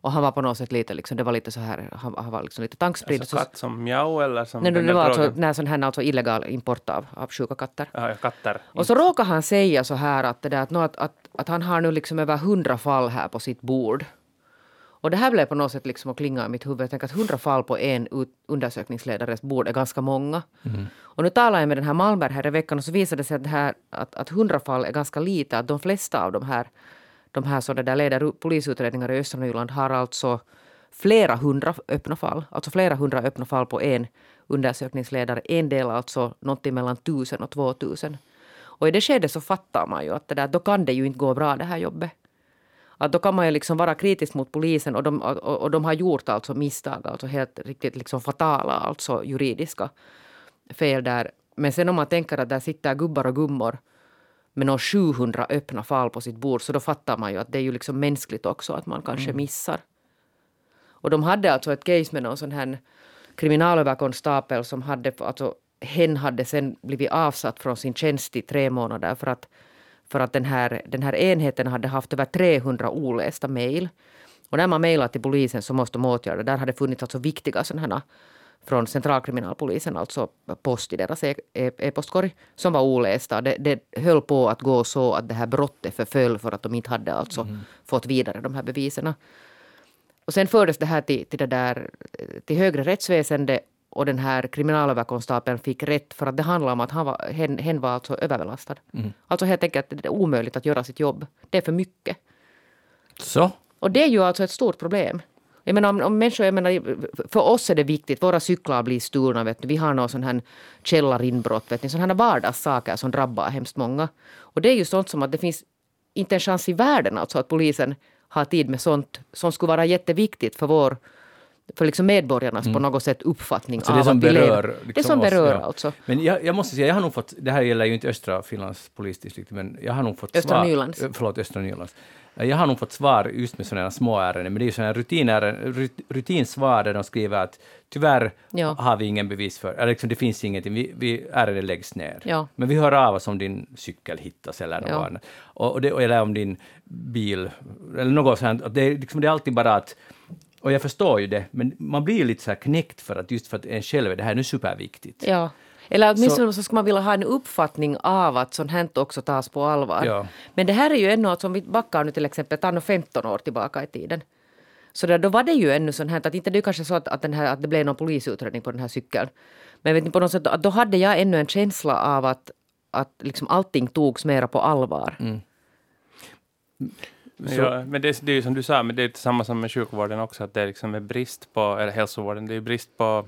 Speaker 3: Och han var på något sätt lite, liksom, det var lite så här, han, han var liksom lite tankspridd.
Speaker 4: Alltså katt som mjau eller som
Speaker 3: Nej,
Speaker 4: den
Speaker 3: det var alltså, nej, sån här alltså illegal import av, av sjuka katter.
Speaker 4: Ja, katter.
Speaker 3: Och så råkar han säga så här att, det där, att, att, att, att han har nu liksom över hundra fall här på sitt bord. Och det här blev på något sätt liksom att klinga i mitt huvud. Jag tänker att hundra fall på en undersökningsledares bord är ganska många. Och nu talade jag med den här Malmberg här i veckan och så visade det sig att, det här, att, att hundra fall är ganska lite. Att de flesta av de här, de här som det där leder polisutredningar i östra Nyland har alltså flera hundra öppna fall. Alltså flera hundra öppna fall på en undersökningsledare. En del alltså någonting mellan tusen och två tusen. Och i det skedet så fattar man ju att det där, då kan det ju inte gå bra det här jobbet. Att då kan man ju liksom vara kritisk mot polisen och de, och, och de har gjort alltså misstag, alltså helt riktigt liksom fatala, alltså juridiska fel där. Men sen om man tänker att där sitter gubbar och gummor med någon 700 öppna fall på sitt bord så då fattar man ju att det är ju liksom mänskligt också att man kanske missar. Och de hade alltså ett case med någon sån här kriminalöverkonstapel som hade, alltså hen hade sen blivit avsatt från sin tjänst i tre månader för att, för att den, här, den här enheten hade haft över 300 olästa mejl. Och när man mejlar till polisen så måste de åtgärda. Där hade funnits alltså viktiga sådana från centralkriminalpolisen, alltså post i deras e- e- e-postkorg, som var olästa. Det, det höll på att gå så att det här brottet förföll för att de inte hade alltså fått vidare de här bevisen. Och sen fördes det här till, till, det där, till högre rättsväsende och den här kriminalöverkonstapeln fick rätt för att det handlar om att han var, hen, hen var alltså överbelastad. Alltså helt enkelt det är omöjligt att göra sitt jobb. Det är för mycket.
Speaker 2: Så?
Speaker 3: Och det är ju alltså ett stort problem. Jag menar, om, om människor, jag menar, för oss är det viktigt, våra cyklar blir stulna, vet du. vi har någon sån här källarinbrott, vet ni, sådana här vardagssaker som drabbar hemskt många. Och det är ju sånt som att det finns inte en chans i världen alltså att polisen har tid med sånt som skulle vara jätteviktigt för vår för liksom medborgarnas på något sätt uppfattning
Speaker 2: Så
Speaker 3: av
Speaker 2: det som
Speaker 3: att vi
Speaker 2: berör...
Speaker 3: lever.
Speaker 2: Liksom
Speaker 3: det som
Speaker 2: oss,
Speaker 3: berör
Speaker 2: ja.
Speaker 3: alltså.
Speaker 2: Men jag, jag måste säga, jag har nog fått, det här gäller ju inte östra Finlands polisdistrikt, men jag har nog fått
Speaker 3: Östra
Speaker 2: svar...
Speaker 3: Nylands.
Speaker 2: Ö, Förlåt, östra Nylands. Eh, Jag har nog fått svar just med sådana här små ärenden, men det är ju sådana här rutinärenden, rutinsvar där de skriver att tyvärr
Speaker 3: Ja.
Speaker 2: har vi ingen bevis för, eller liksom, det finns ingenting, vi, vi, ärendet läggs ner.
Speaker 3: Ja.
Speaker 2: Men vi hör av oss om din cykel hittas eller något
Speaker 3: Ja.
Speaker 2: annat. Och, och det, eller om din bil, eller något sånt. Det, liksom, det är alltid bara att och jag förstår ju det, men man blir lite så här knäckt för att just för att en själv är det här nu superviktigt.
Speaker 3: Ja. Eller åtminstone så, ska man vilja ha en uppfattning av att sånt här också tas på allvar.
Speaker 2: Ja.
Speaker 3: Men det här är ju ännu, alltså, om vi backar nu till exempel, nu 15 år tillbaka i tiden. Så där, då var det ju ännu sånt här, att inte det är kanske så att, att, den här, att det blev någon polisutredning på den här cykeln. Men vet ni, på något sätt, att då hade jag ännu en känsla av att, att liksom allting togs mera på allvar.
Speaker 4: Ja, men det, det är ju som du sa, men det är samma som med sjukvården också, att det är liksom en brist på, eller hälsovården, det är brist på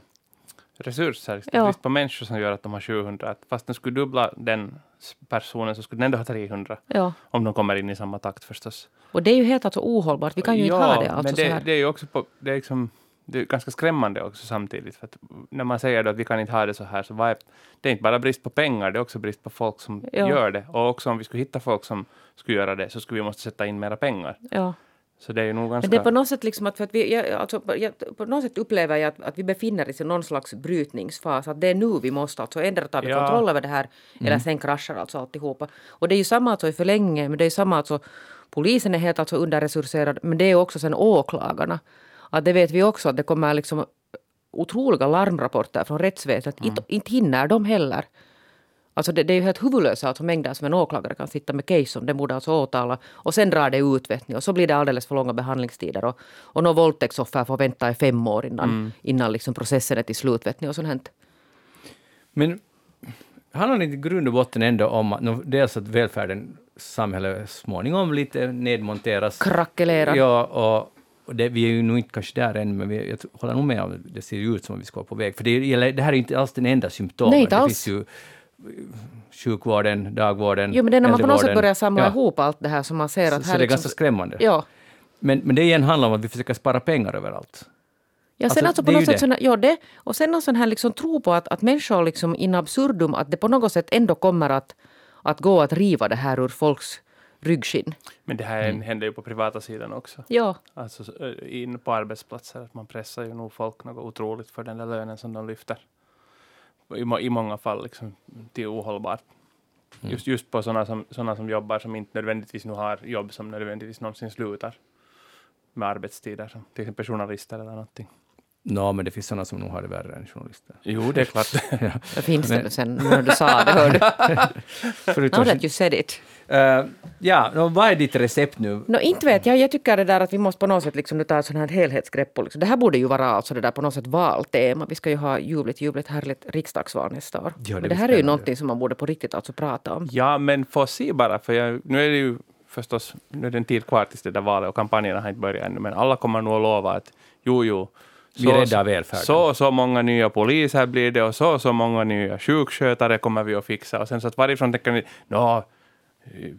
Speaker 4: resurser, är
Speaker 3: Ja.
Speaker 4: brist på människor som gör att de har 700. Att Fast de skulle dubbla den personen så skulle den ändå ha 300.
Speaker 3: Ja.
Speaker 4: Om de kommer in i samma takt förstås.
Speaker 3: Och det är ju helt alltså ohållbart. Vi kan ju inte ha det. Alltså
Speaker 4: men
Speaker 3: så
Speaker 4: det,
Speaker 3: här.
Speaker 4: det är ju också på, det är liksom, det är ganska skrämmande också samtidigt. För att när man säger att vi kan inte ha det så här, så är, det är inte bara brist på pengar, det är också brist på folk som
Speaker 3: Ja.
Speaker 4: gör det. Och också om vi skulle hitta folk som skulle göra det, så skulle vi måste sätta in mera pengar.
Speaker 3: Ja.
Speaker 4: Så det är ju nog ganska...
Speaker 3: Men det är på något sätt liksom att, för att vi, jag, alltså, jag, på något sätt upplever jag att, att vi befinner oss i någon slags brytningsfas. Att det är nu vi måste, alltså ändra vi
Speaker 4: Ja.
Speaker 3: kontroll över det här eller sen kraschar alltså alltihopa. Och det är ju samma alltså i förlängningen, men det är ju samma alltså polisen är helt alltså underresurserad, men det är också sen åklagarna. Att det vet vi också att det kommer liksom otroliga larmrapporter från rättsväsendet. Inte, inte hinner de heller. Alltså det, det är ju helt huvudlösa alltså mängder som en åklagare kan sitta med case som den borde alltså åtala. Och sen drar det ut vet ni, och så blir det alldeles för långa behandlingstider. Och, och någon våldtäktsoffer får vänta i fem år innan, innan liksom processen är till slut. Vet ni, och sånt hänt.
Speaker 2: Men handlar det inte i grund och botten ändå om dels att välfärden, samhället småningom lite nedmonteras?
Speaker 3: Krackelerar.
Speaker 2: Ja, och det, vi är ju nog inte kanske där än, men vi, jag håller nog med om det. Det ser ut som att vi ska vara på väg. För det, gäller, det här är inte alls den enda symptomen.
Speaker 3: Nej, inte
Speaker 2: det
Speaker 3: alls.
Speaker 2: finns ju eh, sjukvården, dagvården,
Speaker 3: Jo, men det är när man på något sätt börjar samla
Speaker 2: ja.
Speaker 3: ihop allt det här som man ser
Speaker 2: Så,
Speaker 3: att
Speaker 2: så
Speaker 3: här
Speaker 2: det är
Speaker 3: liksom,
Speaker 2: ganska skrämmande.
Speaker 3: Ja.
Speaker 2: Men, men det igen handlar om att vi försöker spara pengar överallt.
Speaker 3: Ja, sen
Speaker 2: Alltså,
Speaker 3: alltså, på något sätt ja, det. Och sen någon sån här liksom tro på att, att människor liksom in absurdum, att det på något sätt ändå kommer att, att gå att riva det här ur folks ryggskinn.
Speaker 4: Men det här
Speaker 2: Mm.
Speaker 4: händer ju på privata sidan också.
Speaker 3: Ja,
Speaker 4: Alltså så, eh, in på arbetsplatser, att man pressar ju nog folk något otroligt för den där lönen som de lyfter. I, må- i många fall liksom till ohållbart.
Speaker 2: Mm.
Speaker 4: Just, just på sådana som, såna som jobbar som inte nödvändigtvis nu har jobb som nödvändigtvis någonsin slutar med arbetstider, som till exempel journalister eller någonting.
Speaker 2: Nå, men det finns sådana som nog har det värre än journalister.
Speaker 4: Jo, det är klart.
Speaker 3: det finns
Speaker 2: Men-
Speaker 3: det sen när du sa det. Hör du.
Speaker 2: Förutom
Speaker 3: Now that you said it.
Speaker 2: Eh, ja, nå, vad är ditt recept nu?
Speaker 3: No, inte vet jag. Jag tycker det där att vi måste på något sätt liksom nu ta ett sånt här helhetsgrepp. Liksom. Det här borde ju vara alltså det där på något sätt valtema. Vi ska ju ha ljuvligt, ljuvligt härligt riksdagsval nästa år.
Speaker 2: det
Speaker 3: Men det här är ju någonting som man borde på riktigt alltså prata om.
Speaker 4: Ja, men få se bara, för jag, nu är det ju förstås, nu är det en tid kvar tills det där valet och kampanjerna har inte börjat ännu, men alla kommer nog att lova att jo, jo,
Speaker 2: Vi räddar välfärden.
Speaker 4: så och så många nya poliser blir det och så och så många nya sjukskötare kommer vi att fixa. Och sen så att varifrån tänker ni, nå,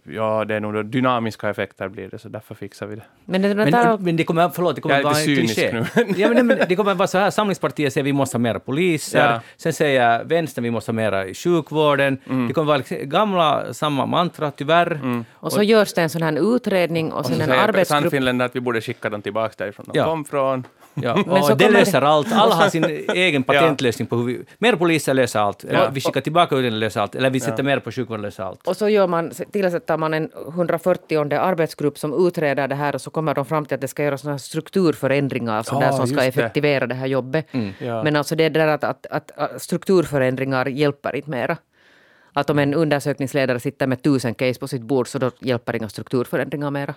Speaker 4: ja, det är nog dynamiska effekter blir det, så därför fixar vi det.
Speaker 3: Men det,
Speaker 2: Men,
Speaker 3: där,
Speaker 2: men det kommer, förlåt, det kommer
Speaker 4: Jag är
Speaker 2: vara
Speaker 4: lite
Speaker 2: en
Speaker 4: cynisk
Speaker 2: kliché.
Speaker 4: nu.
Speaker 2: ja, men, men det kommer vara så här, Samlingspartiet säger vi måste ha mera poliser,
Speaker 4: Ja.
Speaker 2: sen säger vänstern vi måste ha mera i sjukvården.
Speaker 4: Mm.
Speaker 2: Det kommer vara liksom gamla, samma mantra, tyvärr.
Speaker 3: och så görs det en sån här utredning och
Speaker 4: Och
Speaker 3: sen
Speaker 4: så
Speaker 3: en
Speaker 4: säger
Speaker 3: arbetsgrupp.
Speaker 4: Sannfinländare att vi borde skicka dem tillbaka därifrån de
Speaker 2: Ja.
Speaker 4: kom från.
Speaker 2: Ja,
Speaker 3: Men så
Speaker 2: och det löser
Speaker 3: det-
Speaker 2: allt. Alla har sin egen patentlösning på hur vi... Mer poliser löser allt. Eller
Speaker 4: Ja.
Speaker 2: vi skickar tillbaka ut löser allt. Eller vi sätter mer på sjukvården löser allt.
Speaker 3: Och så gör man, tillsätter man en 140 arbetsgrupp som utreder det här och så kommer de fram till att det ska göras strukturförändringar så
Speaker 4: Ja,
Speaker 3: där som ska
Speaker 4: just det.
Speaker 3: effektivera det här jobbet.
Speaker 4: Ja.
Speaker 3: Men alltså det där att, att, att, strukturförändringar hjälper inte mera. Att om en undersökningsledare sitter med tusen case på sitt bord så då hjälper inga strukturförändringar mera.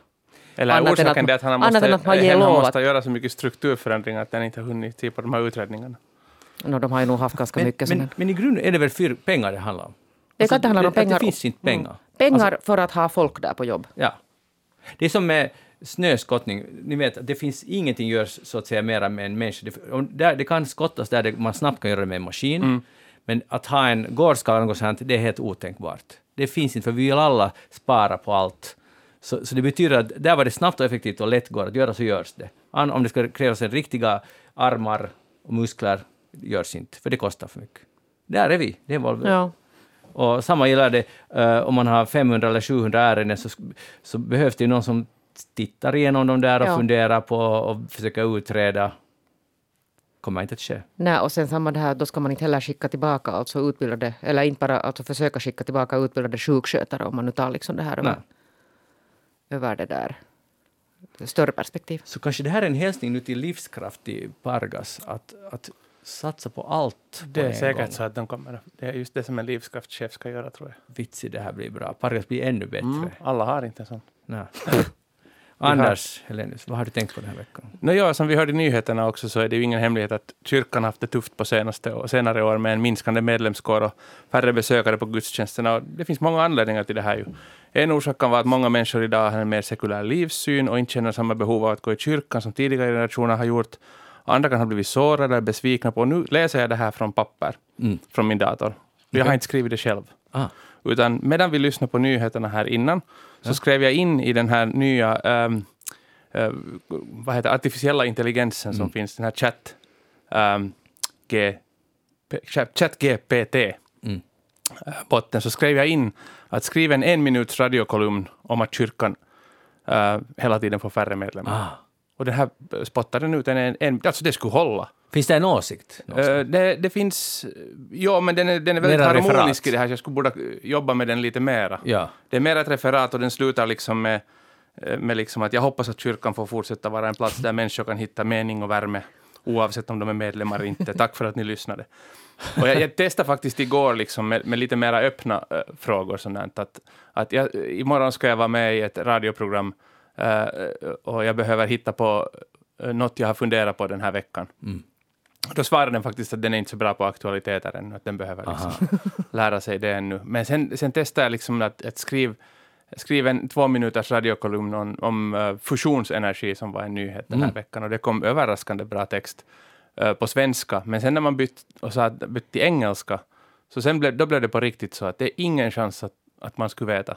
Speaker 4: Eller
Speaker 3: Annat än
Speaker 4: orsaken
Speaker 3: att-
Speaker 4: är att han måste,
Speaker 3: att man
Speaker 4: hen måste göra så mycket strukturförändringar att den inte har hunnit se på de här utredningarna.
Speaker 3: No, de har ju nog haft ganska
Speaker 2: Men,
Speaker 3: mycket
Speaker 2: men, men i grunden är det väl för pengar det handlar om?
Speaker 3: Det kan inte handla om pengar.
Speaker 2: Det finns inte pengar.
Speaker 3: Pengar för att ha folk där på jobb.
Speaker 2: Ja. Det är som med snöskottning. Ni vet, det finns ingenting görs så att säga mera med en människa. Det, det kan skottas där man snabbt kan göra det med en maskin. Men att ha en gårdskala eller något sånt, det är helt otänkbart. Det finns inte, för vi vill alla spara på allt. Så, så det betyder att där var det snabbt och effektivt och lätt går att göra så görs det. Om det ska krävas en riktiga armar och muskler, görs inte, för det kostar för mycket. Där är vi, det är Volvo.
Speaker 3: Ja.
Speaker 2: Och samma gäller det eh, om man har 500 eller 700 ärenden så, så behövs det ju någon som tittar igenom dem där och
Speaker 3: Ja.
Speaker 2: funderar på och försöker utreda. kommer inte att ske.
Speaker 3: Nej, och sen samma det här, då ska man inte heller skicka tillbaka alltså utbildade, eller inte bara alltså försöka skicka tillbaka utbildade sjukskötare om man nu tar liksom det här över, över det där större perspektiv.
Speaker 2: Så kanske det här är en hälsning nu till livskraft i Pargas, att, att satsa på allt på
Speaker 4: Det är
Speaker 2: en
Speaker 4: säkert
Speaker 2: gång.
Speaker 4: så att de kommer. Det är just det som en livskraftschef ska göra, tror jag.
Speaker 2: Vitsigt, det här blir bra. Pargas blir ännu bättre.
Speaker 4: Mm. Alla har inte en sån.
Speaker 2: Nej. Anders Helenius, vad har du tänkt på den här veckan?
Speaker 4: Nå ja, som vi hörde i nyheterna också så är det ju ingen hemlighet att kyrkan har haft det tufft på senaste och senare år med en minskande medlemskår och färre besökare på gudstjänsterna. Och det finns många anledningar till det här. Ju. En orsak kan vara att många människor idag har en mer sekulär livssyn och inte känner samma behov av att gå i kyrkan som tidigare generationer har gjort. Andra kan ha blivit sårade eller besvikna på. Nu läser jag det här från papper,
Speaker 2: Mm.
Speaker 4: från min dator. Jag har inte skrivit det själv.
Speaker 2: Ah.
Speaker 4: Utan medan vi lyssnade på nyheterna här innan, så skrev jag in i den här nya ehm, eh, vad heter, artificiella intelligensen som finns, den här chatt, um, G, chat, chat GPT,
Speaker 2: Mm.
Speaker 4: eh, botten, så skrev jag in att skriva en en minuts radiokolumn om att kyrkan eh, hela tiden får färre medlemmar.
Speaker 2: Ah.
Speaker 4: Och den här spottade den ut en, en, en alltså det skulle hålla.
Speaker 2: Finns det en åsikt?
Speaker 4: Eh, det, det finns, ja men den är, den är väldigt
Speaker 2: Mera
Speaker 4: harmonisk
Speaker 2: referat.
Speaker 4: i det här, så jag skulle borde jobba med den lite mera.
Speaker 2: ja.
Speaker 4: Det är mer ett referat och den slutar liksom med, eh, med liksom att jag hoppas att kyrkan får fortsätta vara en plats där människor kan hitta mening och värme oavsett om de är medlemmar eller inte. Tack för att ni lyssnade. Och jag, jag testade faktiskt igår liksom med, med lite mera öppna eh, frågor. Sådant, att, att jag, imorgon ska jag vara med i ett radioprogram och jag behöver hitta på uh, något jag har funderat på den här veckan.
Speaker 2: Mm.
Speaker 4: Då svarade den faktiskt att den är inte så bra på aktualiteter ännu, att den behöver liksom lära sig det ännu. Men sen, sen testade jag liksom att, att skriva skrev en två minuters radiokolumn om, om uh, fusionsenergi som var en nyhet den här
Speaker 2: Mm.
Speaker 4: veckan och det kom överraskande bra text uh, på svenska. Men sen när man bytt, och sa att, till engelska, så sen blev, då blev det på riktigt så att det är ingen chans att, att man skulle veta.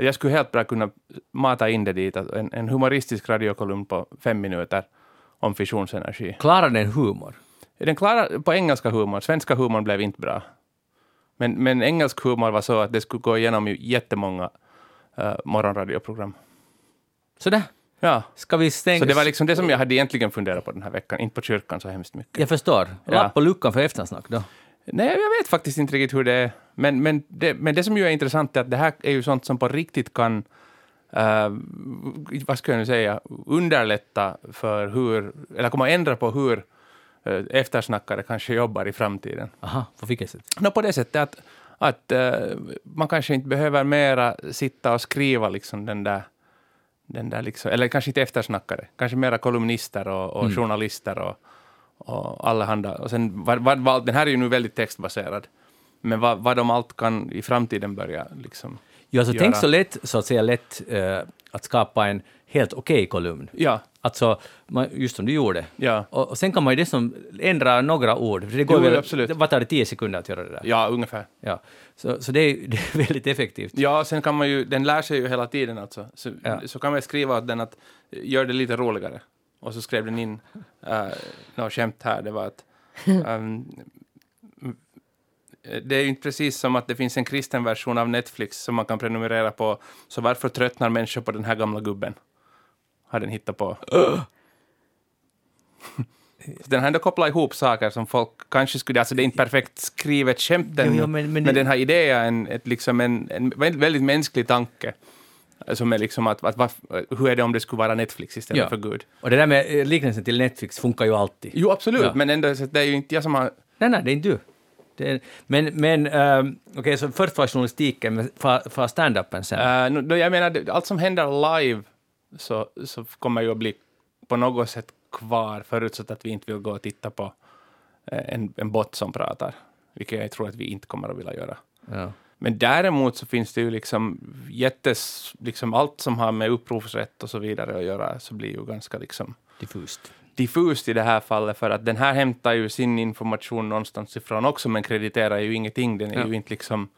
Speaker 4: Jag skulle helt bra kunna mata in det dit, en, en humoristisk radiokolumn på fem minuter om fusionsenergi.
Speaker 2: Klarar den humor?
Speaker 4: Den klarar på engelska humor, svenska humor blev inte bra. Men, men engelsk humor var så att det skulle gå igenom jättemånga uh, morgonradioprogram.
Speaker 2: Sådär.
Speaker 4: Ja,
Speaker 2: Ska vi stänga...
Speaker 4: så det var liksom det som jag hade egentligen funderat på den här veckan, inte på kyrkan så hemskt mycket.
Speaker 2: Jag förstår. Lapp på luckan för eftersnack då.
Speaker 4: Nej, jag vet faktiskt inte riktigt hur det är. Men, men, det, men det som ju är intressant är att det här är ju sånt som på riktigt kan eh, vad ska jag nu säga, underlätta för hur, eller komma att ändra på hur uh, eftersnackare kanske jobbar i framtiden.
Speaker 2: Aha, på vilket sätt?
Speaker 4: No, på det sättet att, att eh, man kanske inte behöver mera sitta och skriva liksom den där, den där liksom, eller kanske inte eftersnackare, kanske mera kolumnister och, och journalister och, och allehanda. Och sen, vad, vad, vad, den här är ju nu väldigt textbaserad, men vad, vad de allt kan i framtiden börja liksom.
Speaker 2: Ja, så
Speaker 4: göra.
Speaker 2: tänk så lätt, så att säga lätt, eh, att skapa en helt okej kolumn.
Speaker 4: Ja,
Speaker 2: Alltså, man, just som du gjorde.
Speaker 4: ja,
Speaker 2: Och, och sen kan man ju dessutom ändra några ord. För det går
Speaker 4: Jo,
Speaker 2: väl,
Speaker 4: absolut.
Speaker 2: Vad tar det, tio sekunder att göra det där?
Speaker 4: ja, ungefär.
Speaker 2: Ja. Så, så det, är, det är väldigt effektivt.
Speaker 4: Ja, sen kan man ju, den lär sig ju hela tiden alltså. Så,
Speaker 2: Ja.
Speaker 4: så kan man skriva åt den att gör det lite roligare. Och så skrev den in uh, något skämt här, det var att ehm, det är ju inte precis som att det finns en kristen version av Netflix som man kan prenumerera på. Så varför tröttnar människor på den här gamla gubben? Har den hittat på. Så den har ändå kopplat ihop saker som folk kanske skulle... Alltså det är inte perfekt skrivet skämt ännu,
Speaker 2: men-
Speaker 4: men,
Speaker 2: men
Speaker 4: den har idén en, ett, liksom en, en väldigt mänsklig tanke. Som är liksom att, att varf- hur är det om det skulle vara Netflix istället
Speaker 2: Ja.
Speaker 4: för Gud?
Speaker 2: Och det där med eh, liknelsen till Netflix funkar ju alltid.
Speaker 4: Jo, absolut,
Speaker 2: Ja.
Speaker 4: men ändå, det är ju inte jag som har...
Speaker 2: Nej, nej, det är inte du. Är, men, men um, okej, så först var journalistiken, men för, för stand-upen sen.
Speaker 4: Uh, nu- då jag menar, allt som händer live så, så kommer ju att bli på något sätt kvar, förutsatt att vi inte vill gå och titta på eh, en, en bot som pratar, vilket jag tror att vi inte kommer att vilja göra.
Speaker 2: ja.
Speaker 4: Men däremot så finns det ju liksom jättes, liksom allt som har med upphovsrätt och så vidare att göra, så blir ju ganska liksom
Speaker 2: Diffust.
Speaker 4: diffust i det här fallet, för att den här hämtar ju sin information någonstans ifrån också, men krediterar ju ingenting. Den är
Speaker 2: Ja.
Speaker 4: ju inte liksom...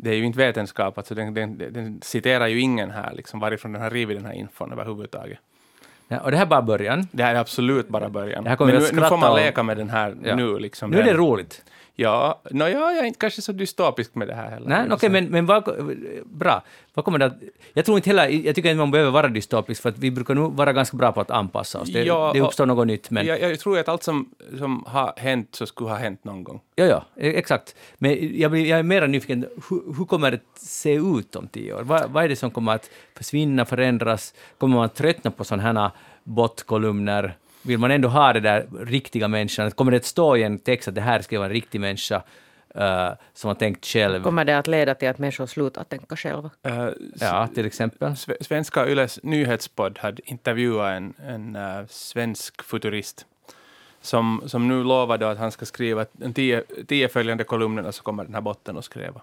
Speaker 4: Det är ju inte vetenskap, alltså den, den, den citerar ju ingen här, liksom, varifrån den har rivit den här infon överhuvudtaget.
Speaker 2: Ja, och det här är bara början.
Speaker 4: Det här är absolut bara början. Men nu, nu får man leka med den här
Speaker 2: Ja.
Speaker 4: nu. Liksom,
Speaker 2: Nu är det roligt.
Speaker 4: Ja, no, ja, jag är inte kanske så dystopisk med det här heller.
Speaker 2: Nej, okej, men, men vad, bra. Vad kommer det att, jag tror inte heller, jag tycker inte man behöver vara dystopisk, för att vi brukar nog vara ganska bra på att anpassa oss. Det,
Speaker 4: Ja,
Speaker 2: det uppstår något nytt, men...
Speaker 4: jag, jag tror att allt som, som har hänt så skulle ha hänt någon gång.
Speaker 2: Ja, ja, e- exakt. Men jag, blir, jag är mer nyfiken, hur, hur kommer det se ut om tio år? Vad, vad är det som kommer att försvinna, förändras? Kommer man att tröttna på sådana här botkolumner? Vill man ändå ha det där riktiga människan? Kommer det att stå i en text att det här ska vara en riktig människa eh, som har tänkt själv?
Speaker 3: Kommer det att leda till att människor slutar tänka själva?
Speaker 4: Uh,
Speaker 2: Ja, till exempel.
Speaker 4: Sve- Svenska Yles nyhetspodd hade intervjuat en, en eh, svensk futurist som, som nu lovade att han ska skriva en tio, tio följande kolumnerna så kommer den här botten att skriva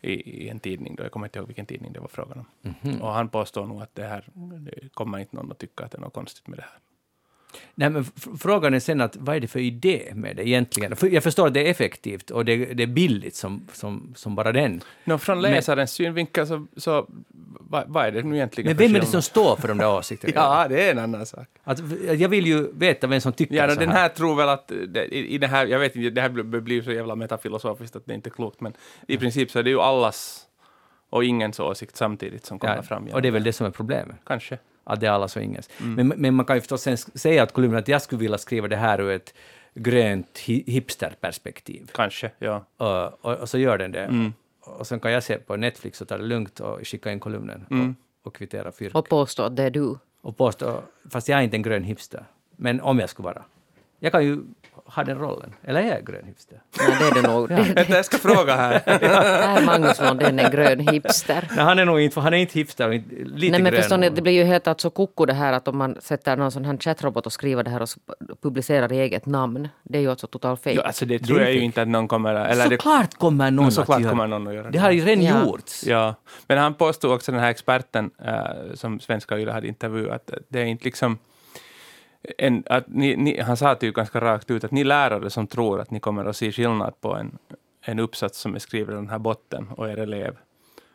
Speaker 4: i, i en tidning. Då. Jag kommer inte ihåg vilken tidning det var frågan om.
Speaker 2: Mhm.
Speaker 4: Och han påstår nog att det här det kommer inte någon att tycka att det är något konstigt med det här.
Speaker 2: Nej, men frågan är sen att vad är det för idé med det egentligen? För jag förstår att det är effektivt och det, det är billigt som, som, som bara den.
Speaker 4: Nå, från
Speaker 2: Men-
Speaker 4: läsarens synvinkel så, så vad, vad är det nu egentligen
Speaker 2: Men vem är det som står för de där åsikterna?
Speaker 4: Ja, det är en annan sak.
Speaker 2: Att, jag vill ju veta vem som tycker
Speaker 4: Ja,
Speaker 2: så
Speaker 4: no, den här tror väl att det, i, i det här, jag vet inte, det här blir, blir så jävla metafilosofiskt att det inte är klokt, men i princip så är det ju allas och ingens åsikt samtidigt som kommer
Speaker 2: Ja,
Speaker 4: fram.
Speaker 2: och det är väl det som är problemet.
Speaker 4: Kanske.
Speaker 2: Att det är allas och ingens.
Speaker 4: Mm.
Speaker 2: Men, men man kan ju förstås sen säga att kolumnen att jag skulle vilja skriva det här ur ett grönt hi- hipsterperspektiv.
Speaker 4: Kanske, ja.
Speaker 2: Och, och, och så gör den det.
Speaker 4: Mm.
Speaker 2: Och sen kan jag se på Netflix och ta det lugnt och skicka in kolumnen
Speaker 4: Mm.
Speaker 2: och, och kvittera fyrk.
Speaker 3: Och påstå att det är du.
Speaker 2: Och påstå, fast jag är inte en grön hipster. Men om jag skulle vara. Jag kan ju ha den rollen. Eller är jag grön hipster?
Speaker 3: Nej, det är det nog. Det,
Speaker 4: Vänta, jag ska fråga här.
Speaker 3: är Magnus Lundén en grön hipster?
Speaker 2: Nej, han är nog inte, han är inte hipster inte, lite
Speaker 3: Nej men
Speaker 2: grön.
Speaker 3: förstår ni, det blir ju helt alltså koko det här att om man sätter någon sån här chattrobot och skriver det här och publicerar i eget namn. Det är ju alltså totalt fel.
Speaker 4: Jo, alltså det tror
Speaker 2: Det
Speaker 4: jag ju inte att någon kommer... Eller det,
Speaker 2: Såklart kommer någon
Speaker 4: men
Speaker 2: att
Speaker 4: såklart
Speaker 2: göra
Speaker 4: kommer någon att göra
Speaker 2: det. har ju redan
Speaker 3: Ja.
Speaker 2: gjorts.
Speaker 4: Ja, men han påstod också, den här experten eh, som Svenska Yle hade intervjuat, att det är inte liksom... En, att ni, ni, han sa ju ganska rakt ut att ni lärare som tror att ni kommer att se skillnad på en, en uppsats som är skriven i den här botten och er elev,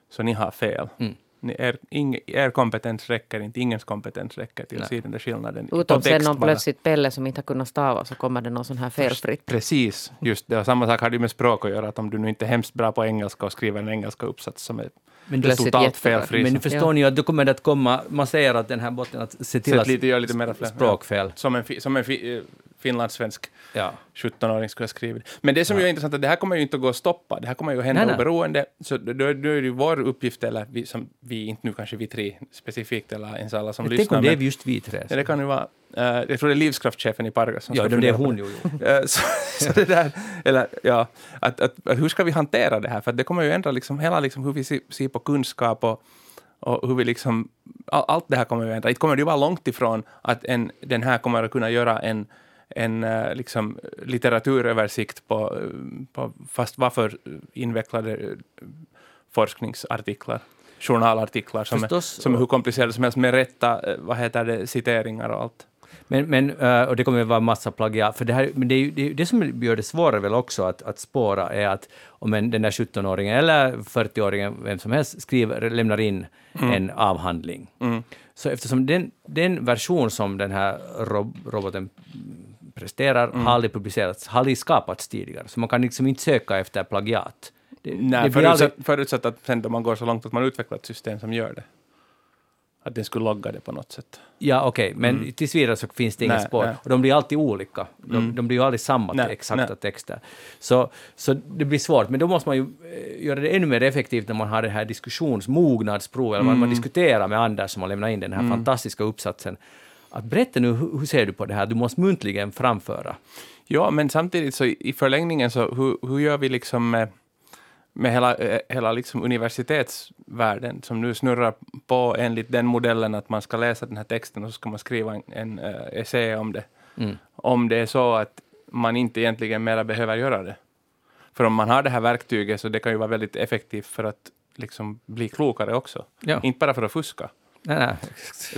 Speaker 4: så ni har fel.
Speaker 2: Mm.
Speaker 4: Ni, er, ing, er kompetens räcker inte, ingens kompetens räcker till att se den där skillnaden.
Speaker 3: Utom sen om plötsligt Pelle som inte har kunnat stava så kommer det någon sån här felfritt.
Speaker 4: Precis, just det. Och samma sak har det med språk att göra, att om du nu inte är hemskt bra på engelska och skriver en engelska uppsats som är
Speaker 2: Men,
Speaker 3: Plötsligt
Speaker 4: totalt felfri,
Speaker 2: men
Speaker 4: så-
Speaker 2: förstår ni ju att då kommer det att komma, man säger att den här botten att se till
Speaker 4: Sätt
Speaker 2: att
Speaker 4: lite, gör lite mera fler-
Speaker 2: språkfel.
Speaker 4: som en, fi- som en fi, eh, finlandssvensk
Speaker 2: Ja.
Speaker 4: 17-åring skulle ha skrivit. Men det som ju är intressant är att det här kommer ju inte att gå att stoppa. Det här kommer ju att hända
Speaker 2: Nej, nej.
Speaker 4: oberoende. Så då, då är det ju vår uppgift, eller vi, som, vi inte nu kanske vi tre specifikt, eller ens alla som
Speaker 2: tänk
Speaker 4: lyssnar.
Speaker 2: om det är
Speaker 4: men,
Speaker 2: just vi tre.
Speaker 4: ja, det kan ju vara, eh, jag tror det är livskraftschefen i Pargas som
Speaker 2: Ja, det är hon jo.
Speaker 4: Eh, så, så det där, eller ja, att, att, att hur ska vi hantera det här? För att det kommer ju ändra liksom hela liksom hur vi ser, ser på kunskap och, och hur vi liksom, all, allt det här kommer ju ändra. Inte kommer det ju vara långt ifrån att en, den här kommer att kunna göra en, en eh, liksom litteraturöversikt på, på fast varför invecklade eh, forskningsartiklar, journalartiklar som är,
Speaker 2: Förstås.
Speaker 4: som är hur komplicerade som helst med rätta, eh, vad heter det, citeringar och allt.
Speaker 2: Men, men, och det kommer att vara massa plagiat, för det, här, men det, är det, är det som gör det svårare väl också att, att spåra är att om en, den där 17-åringen eller 40-åringen, vem som helst, skriver, lämnar in en avhandling.
Speaker 4: Mm.
Speaker 2: Så eftersom den, den version som den här rob, roboten presterar har aldrig publicerats, har aldrig skapats tidigare, så man kan liksom inte söka efter plagiat. Det,
Speaker 4: Nej,
Speaker 2: det
Speaker 4: förutsatt,
Speaker 2: aldrig,
Speaker 4: förutsatt att sen då man går så långt att man utvecklar ett system som gör det. Att den skulle logga det på något sätt.
Speaker 2: ja, okej, men tills vidare så finns det inget spår.
Speaker 4: nej.
Speaker 2: Och de blir alltid olika. De,
Speaker 4: Mm.
Speaker 2: de blir ju aldrig samma
Speaker 4: Nej,
Speaker 2: exakta
Speaker 4: nej.
Speaker 2: texter. Så, så det blir svårt, men då måste man ju eh, göra det ännu mer effektivt när man har det här diskussionsmognadsprov, eller man, man
Speaker 4: Mm.
Speaker 2: diskuterar med Anders som har lämnat in den här fantastiska uppsatsen. Att berätta nu, hur, ser du på det här? Du måste muntligen framföra.
Speaker 4: Ja, men samtidigt så i förlängningen så hur, hur gör vi liksom med, med hela, eh, hela liksom universitetsvärlden som nu snurrar på enligt den modellen att man ska läsa den här texten och så ska man skriva en, en uh, essä om det.
Speaker 2: Mm.
Speaker 4: Om det är så att man inte egentligen mera behöver göra det. För om man har det här verktyget så det kan ju vara väldigt effektivt för att liksom bli klokare också.
Speaker 2: Ja.
Speaker 4: Inte bara för att fuska.
Speaker 2: Nej, nej.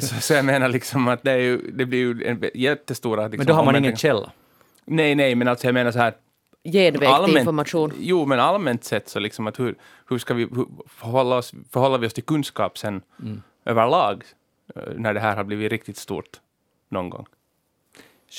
Speaker 4: Så, så jag menar liksom att det, är ju, det blir ju en jättestora... Liksom,
Speaker 2: Men då har man ingen källa.
Speaker 4: Nej, nej, men alltså jag menar så här
Speaker 3: Genväg till information.
Speaker 4: Jo, men allmänt sett så liksom att hur, hur ska vi hur förhålla, oss, förhålla vi oss till kunskap sen
Speaker 2: Mm.
Speaker 4: överlag eh, när det här har blivit riktigt stort någon gång?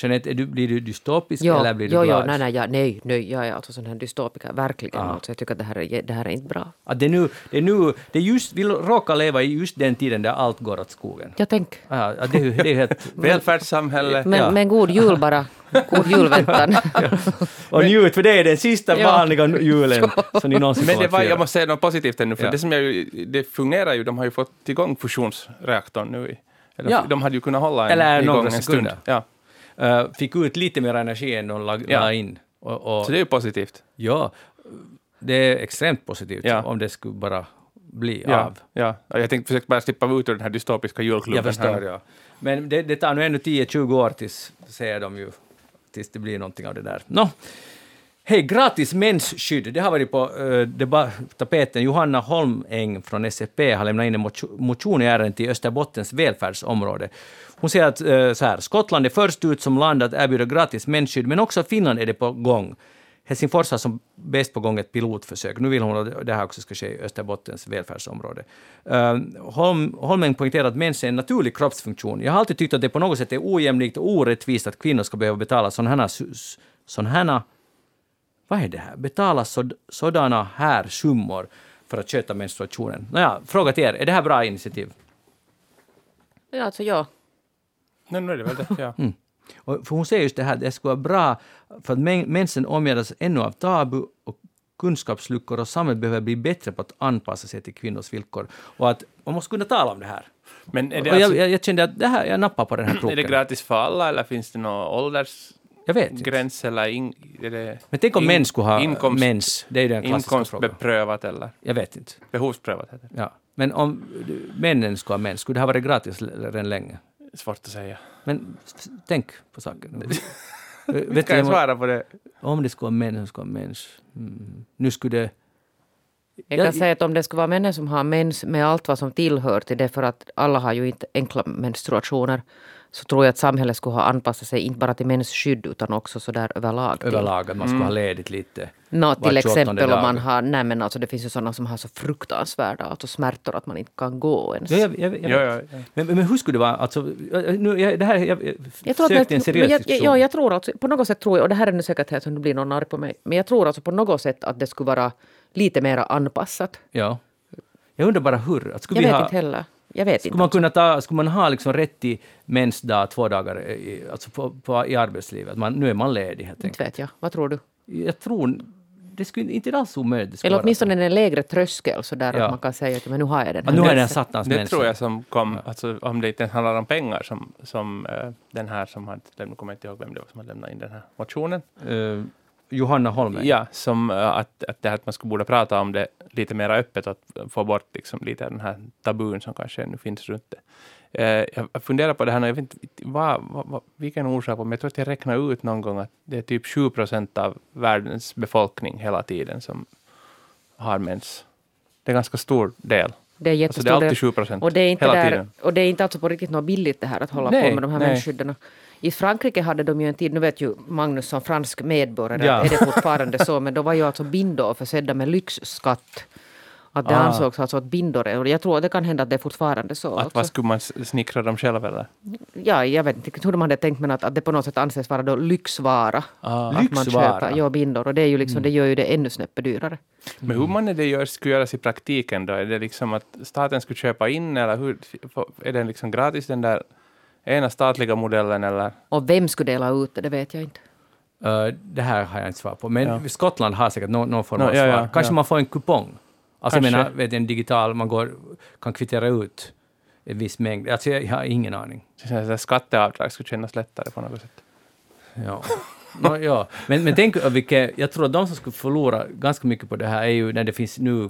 Speaker 2: Jeanette, är du, blir du dystopisk
Speaker 3: Jo,
Speaker 2: eller blir du
Speaker 3: jo,
Speaker 2: glad?
Speaker 3: nej, nej, ja, nej, nej, jag är alltså sån här dystopiker, verkligen.
Speaker 2: Ah.
Speaker 3: Alltså, jag tycker att det här, är, det här är inte bra.
Speaker 2: Att det, nu, det, nu, det just, vi råkar leva i just den tiden där allt går åt skogen.
Speaker 3: Jag tänk,
Speaker 2: Ja, att det, det är helt...
Speaker 4: Välfärdssamhälle.
Speaker 3: men,
Speaker 2: Ja.
Speaker 3: men god jul bara. God julväntan.
Speaker 2: Och njut, för det är den sista
Speaker 3: Ja.
Speaker 2: vanliga julen som ni någonsin
Speaker 4: Men det var, jag måste säga något positivt ännu, för
Speaker 2: Ja.
Speaker 4: det, som jag, det fungerar ju, de har ju fått igång fusionsreaktorn nu. I, eller,
Speaker 2: Ja.
Speaker 4: De hade ju kunnat hålla en
Speaker 2: Eller
Speaker 4: igång
Speaker 2: några
Speaker 4: en
Speaker 2: sekunder.
Speaker 4: stund. Ja.
Speaker 2: Eh, fick ut lite mer energi än de la,
Speaker 4: Ja.
Speaker 2: la in. Och, och,
Speaker 4: Så det är ju positivt.
Speaker 2: Ja, det är extremt positivt
Speaker 4: Ja.
Speaker 2: om det skulle bara bli
Speaker 4: Ja,
Speaker 2: av.
Speaker 4: ja. Jag tänkte försöka bara slippa ut ur den här dystopiska julklubben. Här.
Speaker 2: ja. Men det, det tar nu ännu 10-20 år tills, säger de ju, tills det blir någonting av det där. Nå, Hej, gratis mensskydd. Det har varit på äh, tapeten. Johanna Holmäng från SFP har lämnat in en motion- i ärendet i Österbottens välfärdsområde. Hon säger att äh, så här, Skottland är först ut som land att erbjuda gratis mensskydd, men också Finland är det på gång. Helsingfors har som bäst på gång ett pilotförsök. Nu vill hon att det här också ska ske i Österbottens välfärdsområde. Uh, Holm, Holmeng poängterar att mens är en naturlig kroppsfunktion. Jag har alltid tyckt att det på något sätt är ojämlikt och orättvist att kvinnor ska behöva betala sådana här, sådana här vad är det här? Betala såd, sådana här summor för att sköta menstruationen. Nåja, fråga till er, är det här bra initiativ?
Speaker 3: Ja, alltså ja.
Speaker 4: Nej, nu är det väl det. Ja.
Speaker 2: Och för hon säger just det här, det skulle vara bra för att men- mensen omgärdas ännu av tabu och kunskapsluckor och samhället behöver bli bättre på att anpassa sig till kvinnors villkor. Och att man måste kunna tala om det här.
Speaker 4: Men det,
Speaker 2: jag,
Speaker 4: alltså,
Speaker 2: jag, jag kände att det här, jag nappar på den här
Speaker 4: är det
Speaker 2: kroken.
Speaker 4: gratis för alla eller finns det någon åldersgräns
Speaker 2: Jag vet inte.
Speaker 4: eller in, är det
Speaker 2: Men tänk om
Speaker 4: in-
Speaker 2: män skulle ha
Speaker 4: inkomst-
Speaker 2: mens. Det är ju den klassiska frågan.
Speaker 4: inkomstbeprövat eller
Speaker 2: Jag vet inte.
Speaker 4: behovsprövat? Heter det.
Speaker 2: Ja. Men om männen skulle ha mens, skulle det ha varit gratis redan länge?
Speaker 4: Svårt att säga.
Speaker 2: Men tänk på saken.
Speaker 4: Vet kan jag svara på det?
Speaker 2: om det skulle vara män som skulle ha mens, mm. nu skulle det...
Speaker 3: Jag kan
Speaker 2: Ja,
Speaker 3: säga att om det skulle vara männen som har mens med allt vad som tillhör till det, för att alla har ju inte enkla menstruationer, så tror jag att samhället skulle ha anpassat sig inte bara till mensskydd utan också så där överlag. till-
Speaker 2: överlag att man skulle ha ledigt lite.
Speaker 3: Nå,
Speaker 2: var
Speaker 3: till
Speaker 2: 28:e
Speaker 3: exempel om man har, nej men alltså det finns ju sådana som har så fruktansvärda alltså smärtor att man inte kan gå ens.
Speaker 2: Ja, jag, jag, jag,
Speaker 4: Ja, ja, ja.
Speaker 2: Men, men hur skulle det vara? Alltså, nu, jag, det här, jag, jag,
Speaker 3: Jag tror,
Speaker 2: sökte
Speaker 3: att,
Speaker 2: en seriös
Speaker 3: jag,
Speaker 2: diskussion.
Speaker 3: ja, jag tror alltså, på något sätt tror jag, och det här är nu säkert så nu blir någon arg på mig, men jag tror alltså på något sätt att det skulle vara lite mera anpassat.
Speaker 2: ja. Jag undrar bara hur. Att skulle
Speaker 3: Jag
Speaker 2: vi
Speaker 3: vet
Speaker 2: ha,
Speaker 3: inte heller. Jag vet
Speaker 2: Skulle
Speaker 3: inte.
Speaker 2: man, kunna ta, skulle man ha liksom rätt till mensdag två dagar i, alltså på, på, i arbetslivet? Man, nu är man ledig helt
Speaker 3: Inte vet jag. Vad tror du?
Speaker 2: Jag tror det skulle inte alls omöjligt.
Speaker 3: Eller åtminstone
Speaker 2: så.
Speaker 3: en lägre tröskel så där
Speaker 2: Ja.
Speaker 3: att man kan säga att men nu har jag den här
Speaker 2: nu har jag den
Speaker 3: mensen.
Speaker 2: sattans
Speaker 4: Det tror jag som kom, alltså, om det inte ens handlar om pengar, som, som eh, den här som hade, nu kommer jag inte ihåg vem det var som hade lämnat in den här motionen.
Speaker 2: Eh, Johanna Holmberg.
Speaker 4: Ja, som eh, att, att, det här, att man skulle borde prata om det lite mer öppet och att få bort liksom, lite av den här tabun som kanske ännu finns runt det. Eh, jag funderar på det här, och jag vet inte vad, vad, vad, vilken orsak, men jag tror att jag räknade ut någon gång att det är typ 7 procent av världens befolkning hela tiden som har mens. Det är en ganska stor del.
Speaker 3: Det är
Speaker 4: Alltså
Speaker 3: jättestor
Speaker 4: det är alltid
Speaker 3: del.
Speaker 4: 7 procent.
Speaker 3: Och det är inte,
Speaker 4: hela
Speaker 3: där,
Speaker 4: tiden.
Speaker 3: och det är inte alltså på riktigt något billigt det här att hålla
Speaker 4: Nej,
Speaker 3: på med de här
Speaker 4: nej.
Speaker 3: mensskydden. I Frankrike hade de ju en tid, nu vet ju Magnus som fransk medborgare,
Speaker 2: Ja.
Speaker 3: är det fortfarande så, men då var ju alltså bindor försedda med lyxskatt. Att det
Speaker 2: Ah.
Speaker 3: ansågs alltså att bindor, är- och jag tror att det kan hända att det är fortfarande så.
Speaker 4: Att
Speaker 3: också.
Speaker 4: vad skulle man snickra dem själv eller?
Speaker 3: Ja, jag vet inte hur de hade tänkt men att, att det på något sätt anses vara då lyxvara.
Speaker 4: Ah.
Speaker 3: Att man
Speaker 2: Lyxvara?
Speaker 3: köper ja, bindor och det, är ju liksom, det gör ju det ännu snäppet dyrare.
Speaker 4: Men hur man det gör, skulle göras i praktiken då? Är det liksom att staten skulle köpa in eller hur? Är den liksom gratis den där ena statliga modellen eller?
Speaker 3: Och vem skulle dela ut det, det vet jag inte.
Speaker 2: Eh, det här har jag inte svar på. Men
Speaker 4: Ja.
Speaker 2: Skottland har säkert någon, någon form av
Speaker 4: ja,
Speaker 2: svar.
Speaker 4: ja,
Speaker 2: Kanske
Speaker 4: ja.
Speaker 2: man får en kupong. Alltså jag
Speaker 4: Kanske.
Speaker 2: menar, vet, en digital, man går, kan kvittera ut en viss mängd. Alltså jag, jag har ingen aning.
Speaker 4: Så skatteavdrag skulle kännas lättare på något sätt.
Speaker 2: Ja. Nå, ja. Men, men tänk vilket, jag tror att de som skulle förlora ganska mycket på det här är ju när det finns nu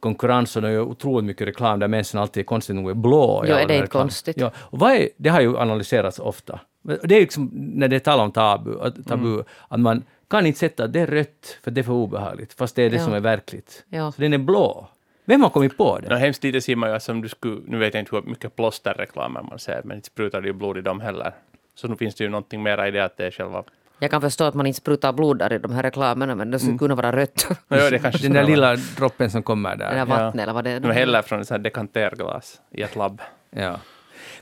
Speaker 2: konkurrens och är otroligt mycket reklam där människan alltid är konstigt nog är blå. i
Speaker 3: Ja, är det inte
Speaker 2: reklam.
Speaker 3: konstigt?
Speaker 2: Ja. Och vad är, det har ju analyserats ofta. Det är liksom när det talar om tabu, att, tabu
Speaker 3: Mm.
Speaker 2: att man kan inte sätta att det är rött för det är för obehagligt, fast det är det
Speaker 3: Ja.
Speaker 2: som är verkligt.
Speaker 3: Ja.
Speaker 2: Så den är blå. Vem har kommit på det?
Speaker 4: hemskt lite ser man ju som du skulle, nu vet jag inte hur mycket plåsterreklamer man ser, men inte sprutar det ju blod i dem heller. Så nu finns det ju någonting mer i det att det är själva...
Speaker 3: Jag kan förstå att man inte sprutar blod där i de här reklamerna men det skulle
Speaker 2: Mm.
Speaker 3: kunna vara rött.
Speaker 4: Ja, det kanske
Speaker 2: Den där lilla droppen som kommer
Speaker 3: där
Speaker 2: där.
Speaker 3: vattnet eller vad det är.
Speaker 4: Nu häller från ett dekanterglas i ett labb.
Speaker 2: Ja.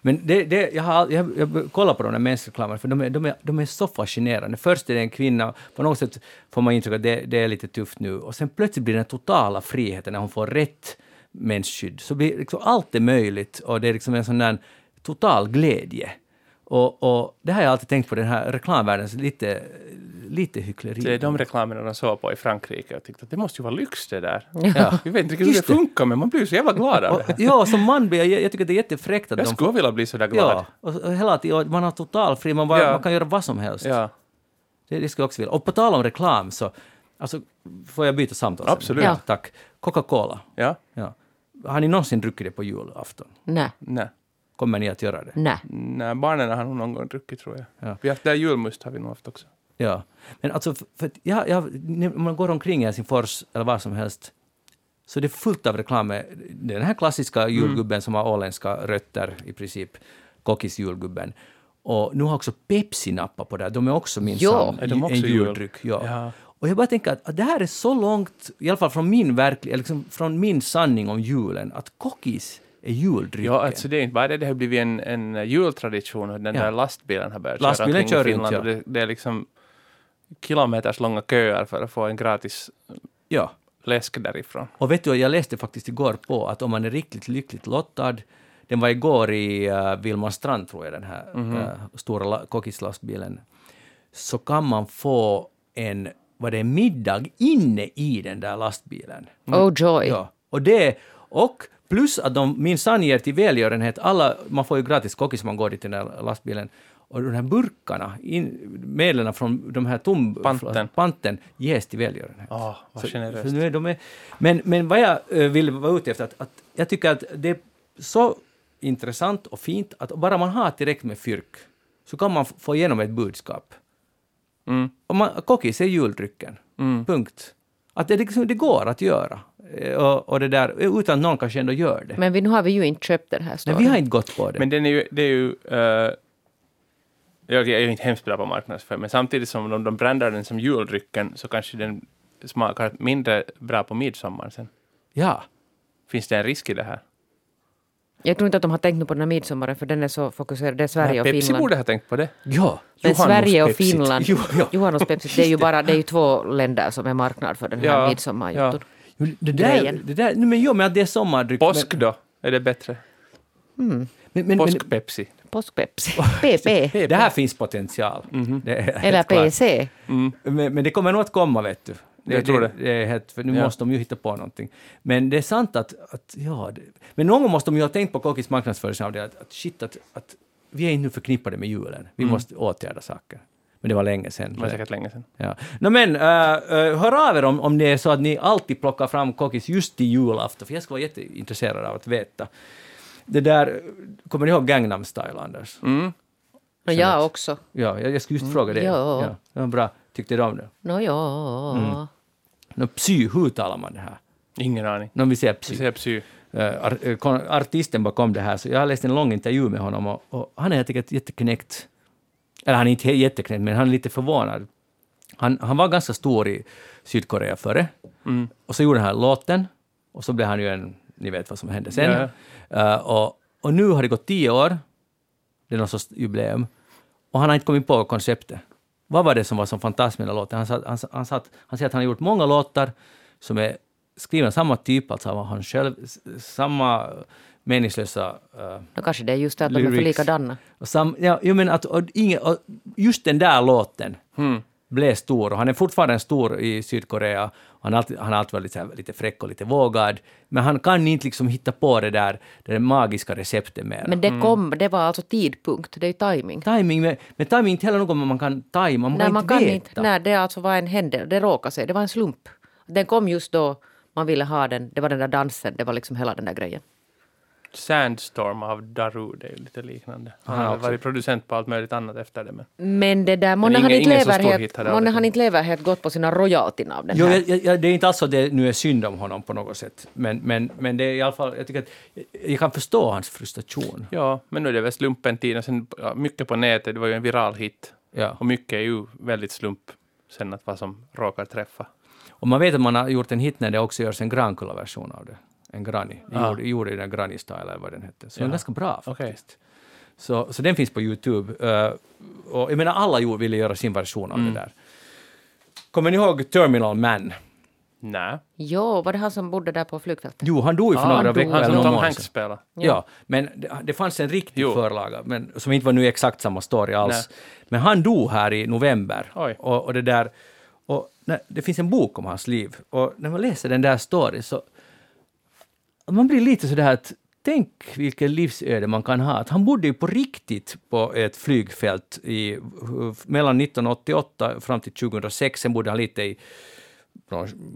Speaker 2: Men det, det, jag, har, jag, jag kollar på de där mensreklamerna, för de är, de, är, de är så fascinerande. Först är det en kvinna, på något sätt får man intryck att det, det är lite tufft nu, och sen plötsligt blir det den totala friheten när hon får rätt mensskydd. Så blir liksom allt är möjligt, och det är liksom en sån där total glädje. Och, och det har jag alltid tänkt på, den här reklamvärldens lite, lite hyckleri.
Speaker 4: Det är de reklamerna de såg på i Frankrike och tyckte att det måste ju vara lyx det där.
Speaker 2: Ja.
Speaker 4: Vi vet inte riktigt hur det funkar, men man blir så jävla glad av det.
Speaker 2: ja, som man blir jag, jag tycker det är jättefräckt att
Speaker 4: Jag
Speaker 2: de
Speaker 4: skulle vilja bli så där glad.
Speaker 2: Ja, och, och hela tiden, man har total fri, man, bara,
Speaker 4: Ja.
Speaker 2: man kan göra vad som helst.
Speaker 4: Ja,
Speaker 2: Det, det skulle jag också vilja. Och på tal om reklam så, alltså, får jag byta samtal?
Speaker 4: Absolut.
Speaker 3: Ja.
Speaker 2: Tack. Coca-Cola.
Speaker 4: ja,
Speaker 2: Ja. Har ni någonsin druckit det på julafton?
Speaker 3: Nej,
Speaker 4: nej.
Speaker 2: Kommer ni att göra det?
Speaker 3: nej.
Speaker 4: Nej, barnen har nog någon gång druckit tror jag.
Speaker 2: Ja.
Speaker 4: Vi har haft där julmust har vi nog haft också.
Speaker 2: Ja. Men alltså, för, jag, jag, när man går omkring i Helsingfors eller var som helst, så det är fullt av reklam med den här klassiska
Speaker 4: Mm.
Speaker 2: julgubben som har åländska rötter i princip, kockis-julgubben. Och nu har också Pepsi nappat på det, de är också minsann
Speaker 3: Ja.
Speaker 4: Är de också
Speaker 2: en
Speaker 4: jul?
Speaker 2: juldryck. Ja.
Speaker 4: Ja.
Speaker 2: Och jag bara tänker att, att det här är så långt, i alla fall från min, verklig, liksom från min sanning om julen, att kockis är juldrycken.
Speaker 4: Ja, alltså det är inte bara det, det har blivit en, en jultradition och den
Speaker 2: Ja.
Speaker 4: där lastbilen har börjat
Speaker 2: Lastbilen
Speaker 4: köra
Speaker 2: kör runt,
Speaker 4: Finland.
Speaker 2: ja.
Speaker 4: och det, det är liksom kilometers långa köer för att få en gratis
Speaker 2: ja.
Speaker 4: läsk därifrån.
Speaker 2: Och vet du, jag läste faktiskt igår på att om man är riktigt lyckligt lottad, den var igår i uh, Vilmarstrand tror jag, den här eh, stora la- kockislastbilen, så kan man få en, vad det middag inne i den där lastbilen.
Speaker 3: Oh joy.
Speaker 2: Ja, och det, och plus att de minsann ger till välgörenhet, alla, man får ju gratis kockis om man går dit i den där lastbilen, och de här burkarna, in, medlen från de här tom...
Speaker 4: Panten.
Speaker 2: panten ges till välgörenhet.
Speaker 4: Åh, vad
Speaker 2: Så-
Speaker 4: generöst.
Speaker 2: så nu är de är, men, men vad jag eh, vill vara ute efter, att, att jag tycker att det är så intressant och fint att bara man har tillräckligt med fyrk så kan man få igenom ett budskap.
Speaker 4: Mm.
Speaker 2: Och man, kockis är juldrycken.
Speaker 4: Mm.
Speaker 2: Punkt. Att det, liksom, det går att göra. Eh, Och, och det där, utan att någon kanske ändå gör det.
Speaker 3: Men vi, nu har vi ju inte köpt den här
Speaker 2: Nej, vi har inte gått på det.
Speaker 4: Men den är ju, det är ju eh, jag är ju inte hemskt bra på marknadsföring, men samtidigt som de, de brandar den som juldrycken så kanske den smakar mindre bra på midsommar sen.
Speaker 2: ja.
Speaker 4: Finns det en risk i det här?
Speaker 3: Jag tror inte att de har tänkt på den här midsommaren för den är så fokuserad. Det är Sverige
Speaker 4: Nej,
Speaker 3: och
Speaker 4: Pepsi
Speaker 3: Finland.
Speaker 4: borde ha tänkt på det.
Speaker 2: Ja.
Speaker 3: Men Sverige och
Speaker 4: Pepsi.
Speaker 3: Finland,
Speaker 2: Jo, ja.
Speaker 3: Johannos Pepsi, det är ju bara det är ju två länder som är marknad för den här
Speaker 4: Ja,
Speaker 3: midsommarjutton.
Speaker 2: Jo, Det där, det där, men jo, men att det är sommardryck.
Speaker 4: Påsk då? Är det bättre?
Speaker 3: Mm.
Speaker 2: men, men,
Speaker 4: Påsk-Pepsi.
Speaker 3: Påsk-Pepsi. PP.
Speaker 2: det här finns potential. Det är helt
Speaker 3: Eller. PC.
Speaker 4: Mm.
Speaker 2: Men, men det kommer nog att komma, vet du.
Speaker 4: Jag tror det.
Speaker 2: det är helt, för nu
Speaker 4: Ja.
Speaker 2: måste de ju hitta på någonting. Men det är sant att, att ja, det, men någon gång måste de ju ha tänkt på Kockis marknadsföringsavdelning att, att shit, att, att vi är nu förknippade med julen. Vi
Speaker 4: Mm.
Speaker 2: måste åtgärda saker. Men det var länge sedan.
Speaker 4: Det var säkert länge sedan.
Speaker 2: Ja. No, men, uh, uh, hör av er om, om det är så att ni alltid plockar fram Kockis just till julafton, för jag skulle vara jätteintresserad av att veta. Det där, kommer ni ihåg Gangnam Style, Anders?
Speaker 4: Mm.
Speaker 3: Och jag också.
Speaker 2: Ja, jag, jag skulle just fråga det.
Speaker 3: ja.
Speaker 2: Ja, det var bra. Tyckte du om det?
Speaker 3: Nå ja.
Speaker 2: Mm. No, psy, hur talar man det här?
Speaker 4: Ingen aning.
Speaker 2: När vi säger
Speaker 4: Vi
Speaker 2: psy.
Speaker 4: säger psy.
Speaker 2: Kon- artisten bakom det här, så jag har läst en lång intervju med honom och, och han är helt enkelt jätteknäckt. Eller han är inte jätteknäckt, men han är lite förvånad. Han, han var ganska stor i Sydkorea före,
Speaker 4: Mm.
Speaker 2: och så gjorde han låten, och så blev han ju en, ni vet vad som hände sen.
Speaker 4: Ja.
Speaker 2: Eh, och, och nu har det gått tio år, det är någon sorts jubileum, och han har inte kommit på konceptet. Vad var det som var så fantastiskt med den låten? Han, sa, han, han, sa att, han säger att han har gjort många låtar som är skrivna samma typ, alltså av han själv, samma meningslösa
Speaker 3: Då kanske det är just det att de är för
Speaker 2: Lyrics.
Speaker 3: likadana.
Speaker 2: och sam, ja, jag menar att och och just den där låten
Speaker 4: Mm.
Speaker 2: blev stor och han är fortfarande stor i Sydkorea. Han har alltid, han alltid varit lite, lite fräck och lite vågad. Men han kan inte liksom hitta på det där, det där magiska receptet mer.
Speaker 3: Men det kom, det var alltså tidpunkt, det är ju timing.
Speaker 2: Timing, med, men timing är inte heller något man kan tajma, man
Speaker 3: Nej,
Speaker 2: kan
Speaker 3: man
Speaker 2: inte
Speaker 3: kan
Speaker 2: veta.
Speaker 3: inte. Nej, det alltså var en händelse, det råkade sig, det var en slump. Den kom just då man ville ha den, det var den där dansen, det var liksom hela den där grejen.
Speaker 4: Sandstorm av Daru, det är ju lite liknande. Han
Speaker 2: Han
Speaker 4: har
Speaker 2: också.
Speaker 4: varit producent på allt möjligt annat efter det. Men
Speaker 3: Men det där, månne
Speaker 4: ingen-
Speaker 3: han inte lever
Speaker 4: stor
Speaker 3: helt, månne han inte lever helt gott på sina royaltyn av den
Speaker 2: Jo,
Speaker 3: här.
Speaker 2: jag, jag, det är inte alls så att det nu är synd om honom på något sätt. Men, men, men det är i alla fall, jag tycker att jag, kan förstå hans frustration.
Speaker 4: ja, men nu är det väl slumpen tid. Och sen, mycket på nätet, det var ju en viral hit.
Speaker 2: Ja.
Speaker 4: Och mycket är ju väldigt slump sen att vad som råkar träffa.
Speaker 2: Och man vet att man har gjort en hit när det också görs en Grankulla-version av det. En Granny.
Speaker 4: Ah.
Speaker 2: gjorde, gjorde den Granny Style eller vad den hette. Så den är
Speaker 4: Ja.
Speaker 2: ganska bra faktiskt. Så, så den finns på Youtube. Uh, och jag menar alla ville göra sin version av
Speaker 4: Mm.
Speaker 2: det där. Kommer ni ihåg Terminal Man?
Speaker 4: Nej.
Speaker 3: Jo, var det han som bodde där på flygfältet?
Speaker 2: Jo, han dog ju för
Speaker 4: Ah,
Speaker 2: några
Speaker 3: han
Speaker 2: veckor
Speaker 4: Han
Speaker 2: eller
Speaker 4: som Tom Hanks
Speaker 2: sedan.
Speaker 4: spelar.
Speaker 2: Ja, men det, det fanns en riktig
Speaker 4: Jo.
Speaker 2: förlaga, men, som inte var nu exakt samma story alls. Men han dog här i november. Och, och det där... Och, nej, det finns en bok om hans liv. Och när man läser den där storyn så... Man blir lite sådär att tänk vilket livsöde man kan ha. Att han bodde ju på riktigt på ett flygfält i, mellan 1988 fram till 2006. Sen bodde han lite i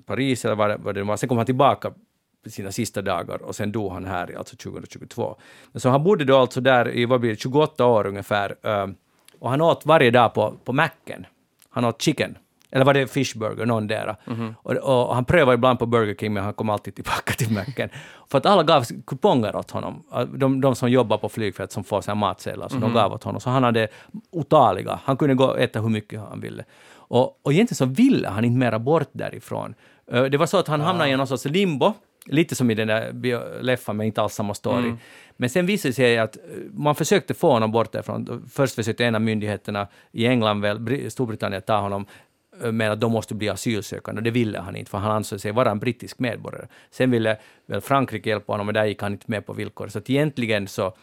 Speaker 2: Paris eller vad det, vad det var. Sen kom han tillbaka sina sista dagar och sen dog han här, alltså 2022. Så han bodde då alltså där i vad blir det, 28 år ungefär. Eh, och han åt varje dag på, på macken. Han åt chicken. Eller var det fishburger, någon där. Och, och, han prövade ibland på Burger King, men han kom alltid tillbaka till macken. För att alla gav kuponger åt honom. De, de som jobbar på flygfält som får sina matsedlar, så de gav åt honom. Så han hade otaliga. Han kunde gå och äta hur mycket han ville. Och, och egentligen så ville han inte mera bort därifrån. Eh, Det var så att han hamnade i någon sorts limbo, lite som i den där Leffa, men inte alls samma story. Men sen visade det sig att eh, man försökte få honom bort därifrån. Först försökte en av myndigheterna i England, väl, Br- Storbritannien, ta honom men med att de måste bli asylsökande. Och det ville han inte, för han ansåg sig vara en brittisk medborgare. Sen ville väl Frankrike hjälpa honom, men där gick han inte med på villkor. Så att egentligen så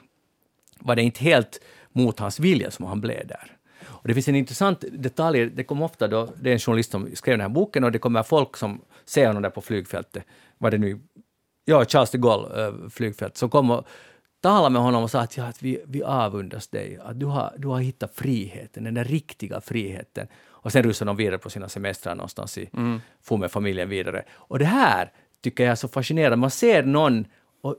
Speaker 2: var det inte helt mot hans vilja som han blev där. Och det finns en intressant detalj, det kom ofta då, det är en journalist som skrev den här boken och det kommer folk som ser honom där på flygfältet, var det nu, ja, Charles de Gaulle eh, flygfält, som kom och talade med honom och sa att, ja, att vi, vi avundas dig, att du har, du har hittat friheten, den där riktiga friheten. Och sen rusade de vidare på sina semestrar någonstans i, for med familjen vidare. Och det här tycker jag är så fascinerande, man ser någon och,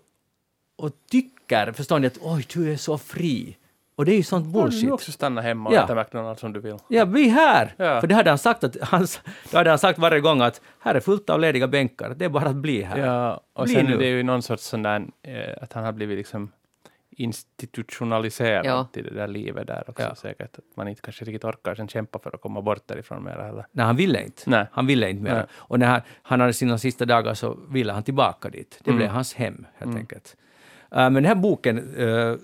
Speaker 2: och tycker, förstår ni, att oj, du är så fri. Och det är ju sånt
Speaker 4: Kan
Speaker 2: bullshit.
Speaker 4: du också stanna hemma och
Speaker 2: Ja.
Speaker 4: äta McDonalds om du vill?
Speaker 2: Ja, vi här!
Speaker 4: Ja.
Speaker 2: För det hade han sagt, att hans, det hade han sagt varje gång att här är fullt av lediga bänkar, det är bara att bli här.
Speaker 4: Ja, och
Speaker 2: Bli
Speaker 4: sen
Speaker 2: nu.
Speaker 4: är det ju någon sorts sån där, eh, att han har blivit liksom institutionaliserad
Speaker 3: Ja.
Speaker 4: till det där livet där också
Speaker 2: Ja.
Speaker 4: säkert. Att man inte kanske riktigt orkar sen kämpa för att komma bort därifrån mer heller.
Speaker 2: Nej, han ville inte.
Speaker 4: Nej.
Speaker 2: Han ville inte mer.
Speaker 4: Nej.
Speaker 2: Och när han, han hade sina sista dagar så ville han tillbaka dit. Det
Speaker 4: Mm.
Speaker 2: blev hans hem, helt enkelt. Uh, men den här boken, uh,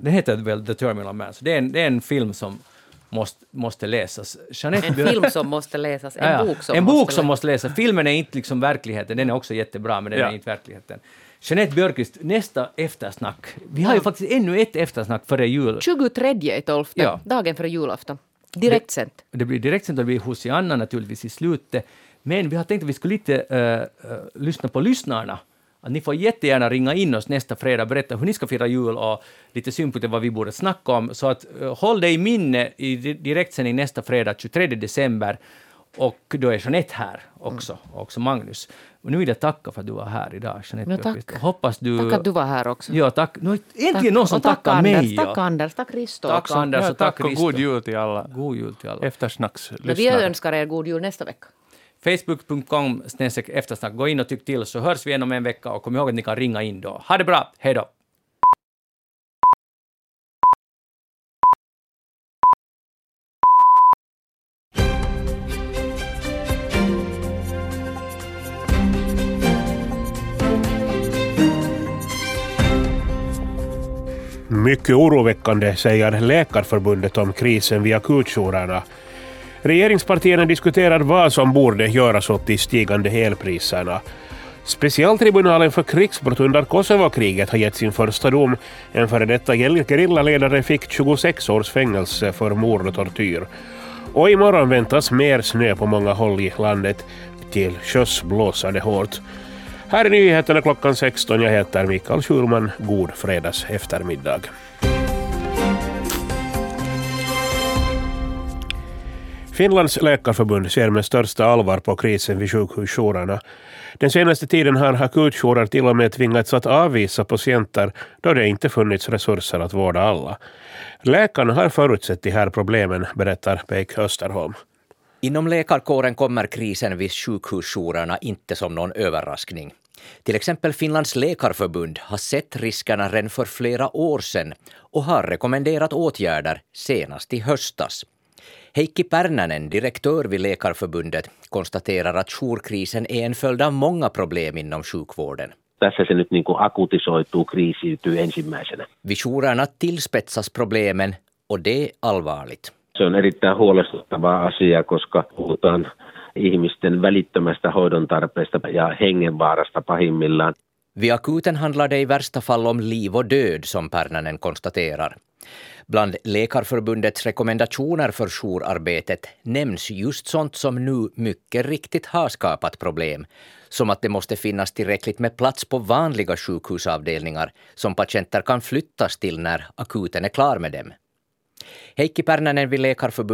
Speaker 2: den heter väl The Terminal Man, så det är en, det är en film som måste, måste läsas. Jeanette
Speaker 3: En film som måste läsas, en
Speaker 2: Ja, ja.
Speaker 3: bok som
Speaker 2: en
Speaker 3: måste
Speaker 2: bok som
Speaker 3: läsas.
Speaker 2: måste läsas. Filmen är inte liksom verkligheten, den är också jättebra, men den
Speaker 4: Ja.
Speaker 2: är inte verkligheten. Jeanette Björkqvist, nästa eftersnack. Vi har ju faktiskt ännu ett eftersnack före jul.
Speaker 3: 23 i 12,
Speaker 2: Ja.
Speaker 3: dagen före julafton. Direkt sänt.
Speaker 2: Det blir direkt sen, det blir Hosianna naturligtvis i slutet. Men vi har tänkt att vi skulle lite eh, eh, lyssna på lyssnarna. Att ni får jättegärna ringa in oss nästa fredag, berätta hur ni ska fira jul och lite synpunkter vad vi borde snacka om. Så att eh, håll dig i minne i di- direktsändning nästa fredag, 23 december. Och då är Jeanette här också, och också Magnus. Och nu vill jag tacka för att du var här idag, Jeanette
Speaker 3: Ja, tack.
Speaker 2: Hoppas du...
Speaker 3: Tack att du var här också.
Speaker 2: Ja, tack. Nu, äntligen någon som
Speaker 3: och tack
Speaker 2: tackar
Speaker 3: Anders,
Speaker 2: mig.
Speaker 3: Tack. Anders, tack Risto
Speaker 2: Tack
Speaker 3: också.
Speaker 2: Anders
Speaker 4: Ja,
Speaker 2: och tack
Speaker 4: tack och god jul till alla
Speaker 2: God jul till alla.
Speaker 3: Men vi
Speaker 4: eftersnackslyssnare.
Speaker 3: önskar er god jul nästa vecka.
Speaker 2: Facebook.com eftersnack. Gå in och tyck till så hörs vi igen om en vecka och kom ihåg att ni kan ringa in då. Ha det bra, hej då!
Speaker 1: Mycket oroväckande, säger Läkarförbundet om krisen vid akutjourerna. Regeringspartierna diskuterar vad som borde göras åt de stigande elpriserna. Specialtribunalen för krigsbrott under Kosovo-kriget har gett sin första dom. En före detta gerillaledare fick 26 års fängelse för mord och tortyr. Och imorgon väntas mer snö på många håll i landet. Till sjöss blåser det hårt. Här är nyheterna klockan 16. Jag heter Mikael Schulman. God fredags eftermiddag. Finlands läkarförbund ser med största allvar på krisen vid sjukhusjourerna. Den senaste tiden har akutjourer till och med tvingats att avvisa patienter då det inte funnits resurser att vårda alla. Läkarna har förutsett de här problemen, berättar Peik Österholm.
Speaker 5: Inom läkarkåren kommer krisen vid sjukhusjourerna inte som någon överraskning. Till exempel Finlands läkarförbund har sett riskerna redan för flera år sedan och har rekommenderat åtgärder senast i höstas. Heikki Pärnänen, direktör vid Läkarförbundet, konstaterar att jourkrisen är en följd av många problem inom sjukvården.
Speaker 6: tässä se nyt niin kuin akutisoituu, kriisiytyy ensimmäisenä.
Speaker 5: Vid jourerna tillspetsas problemen och det är allvarligt.
Speaker 6: Se on erittäin huolestuttava asia, koska puhutaan ihmisten välittömästä hoidon tarpeesta ja hengenvaarasta pahimmillaan.
Speaker 5: Vid akuten handlar det i värsta fall om liv och död, som Pernanen konstaterar. Bland Läkarförbundets rekommendationer för jourarbetet nämns just sånt som nu mycket riktigt har skapat problem, som att det måste finnas tillräckligt med plats på vanliga sjukhusavdelningar som patienter kan flyttas till när akuten är klar med dem. Heikki Pärnänen vid Läkarförbundet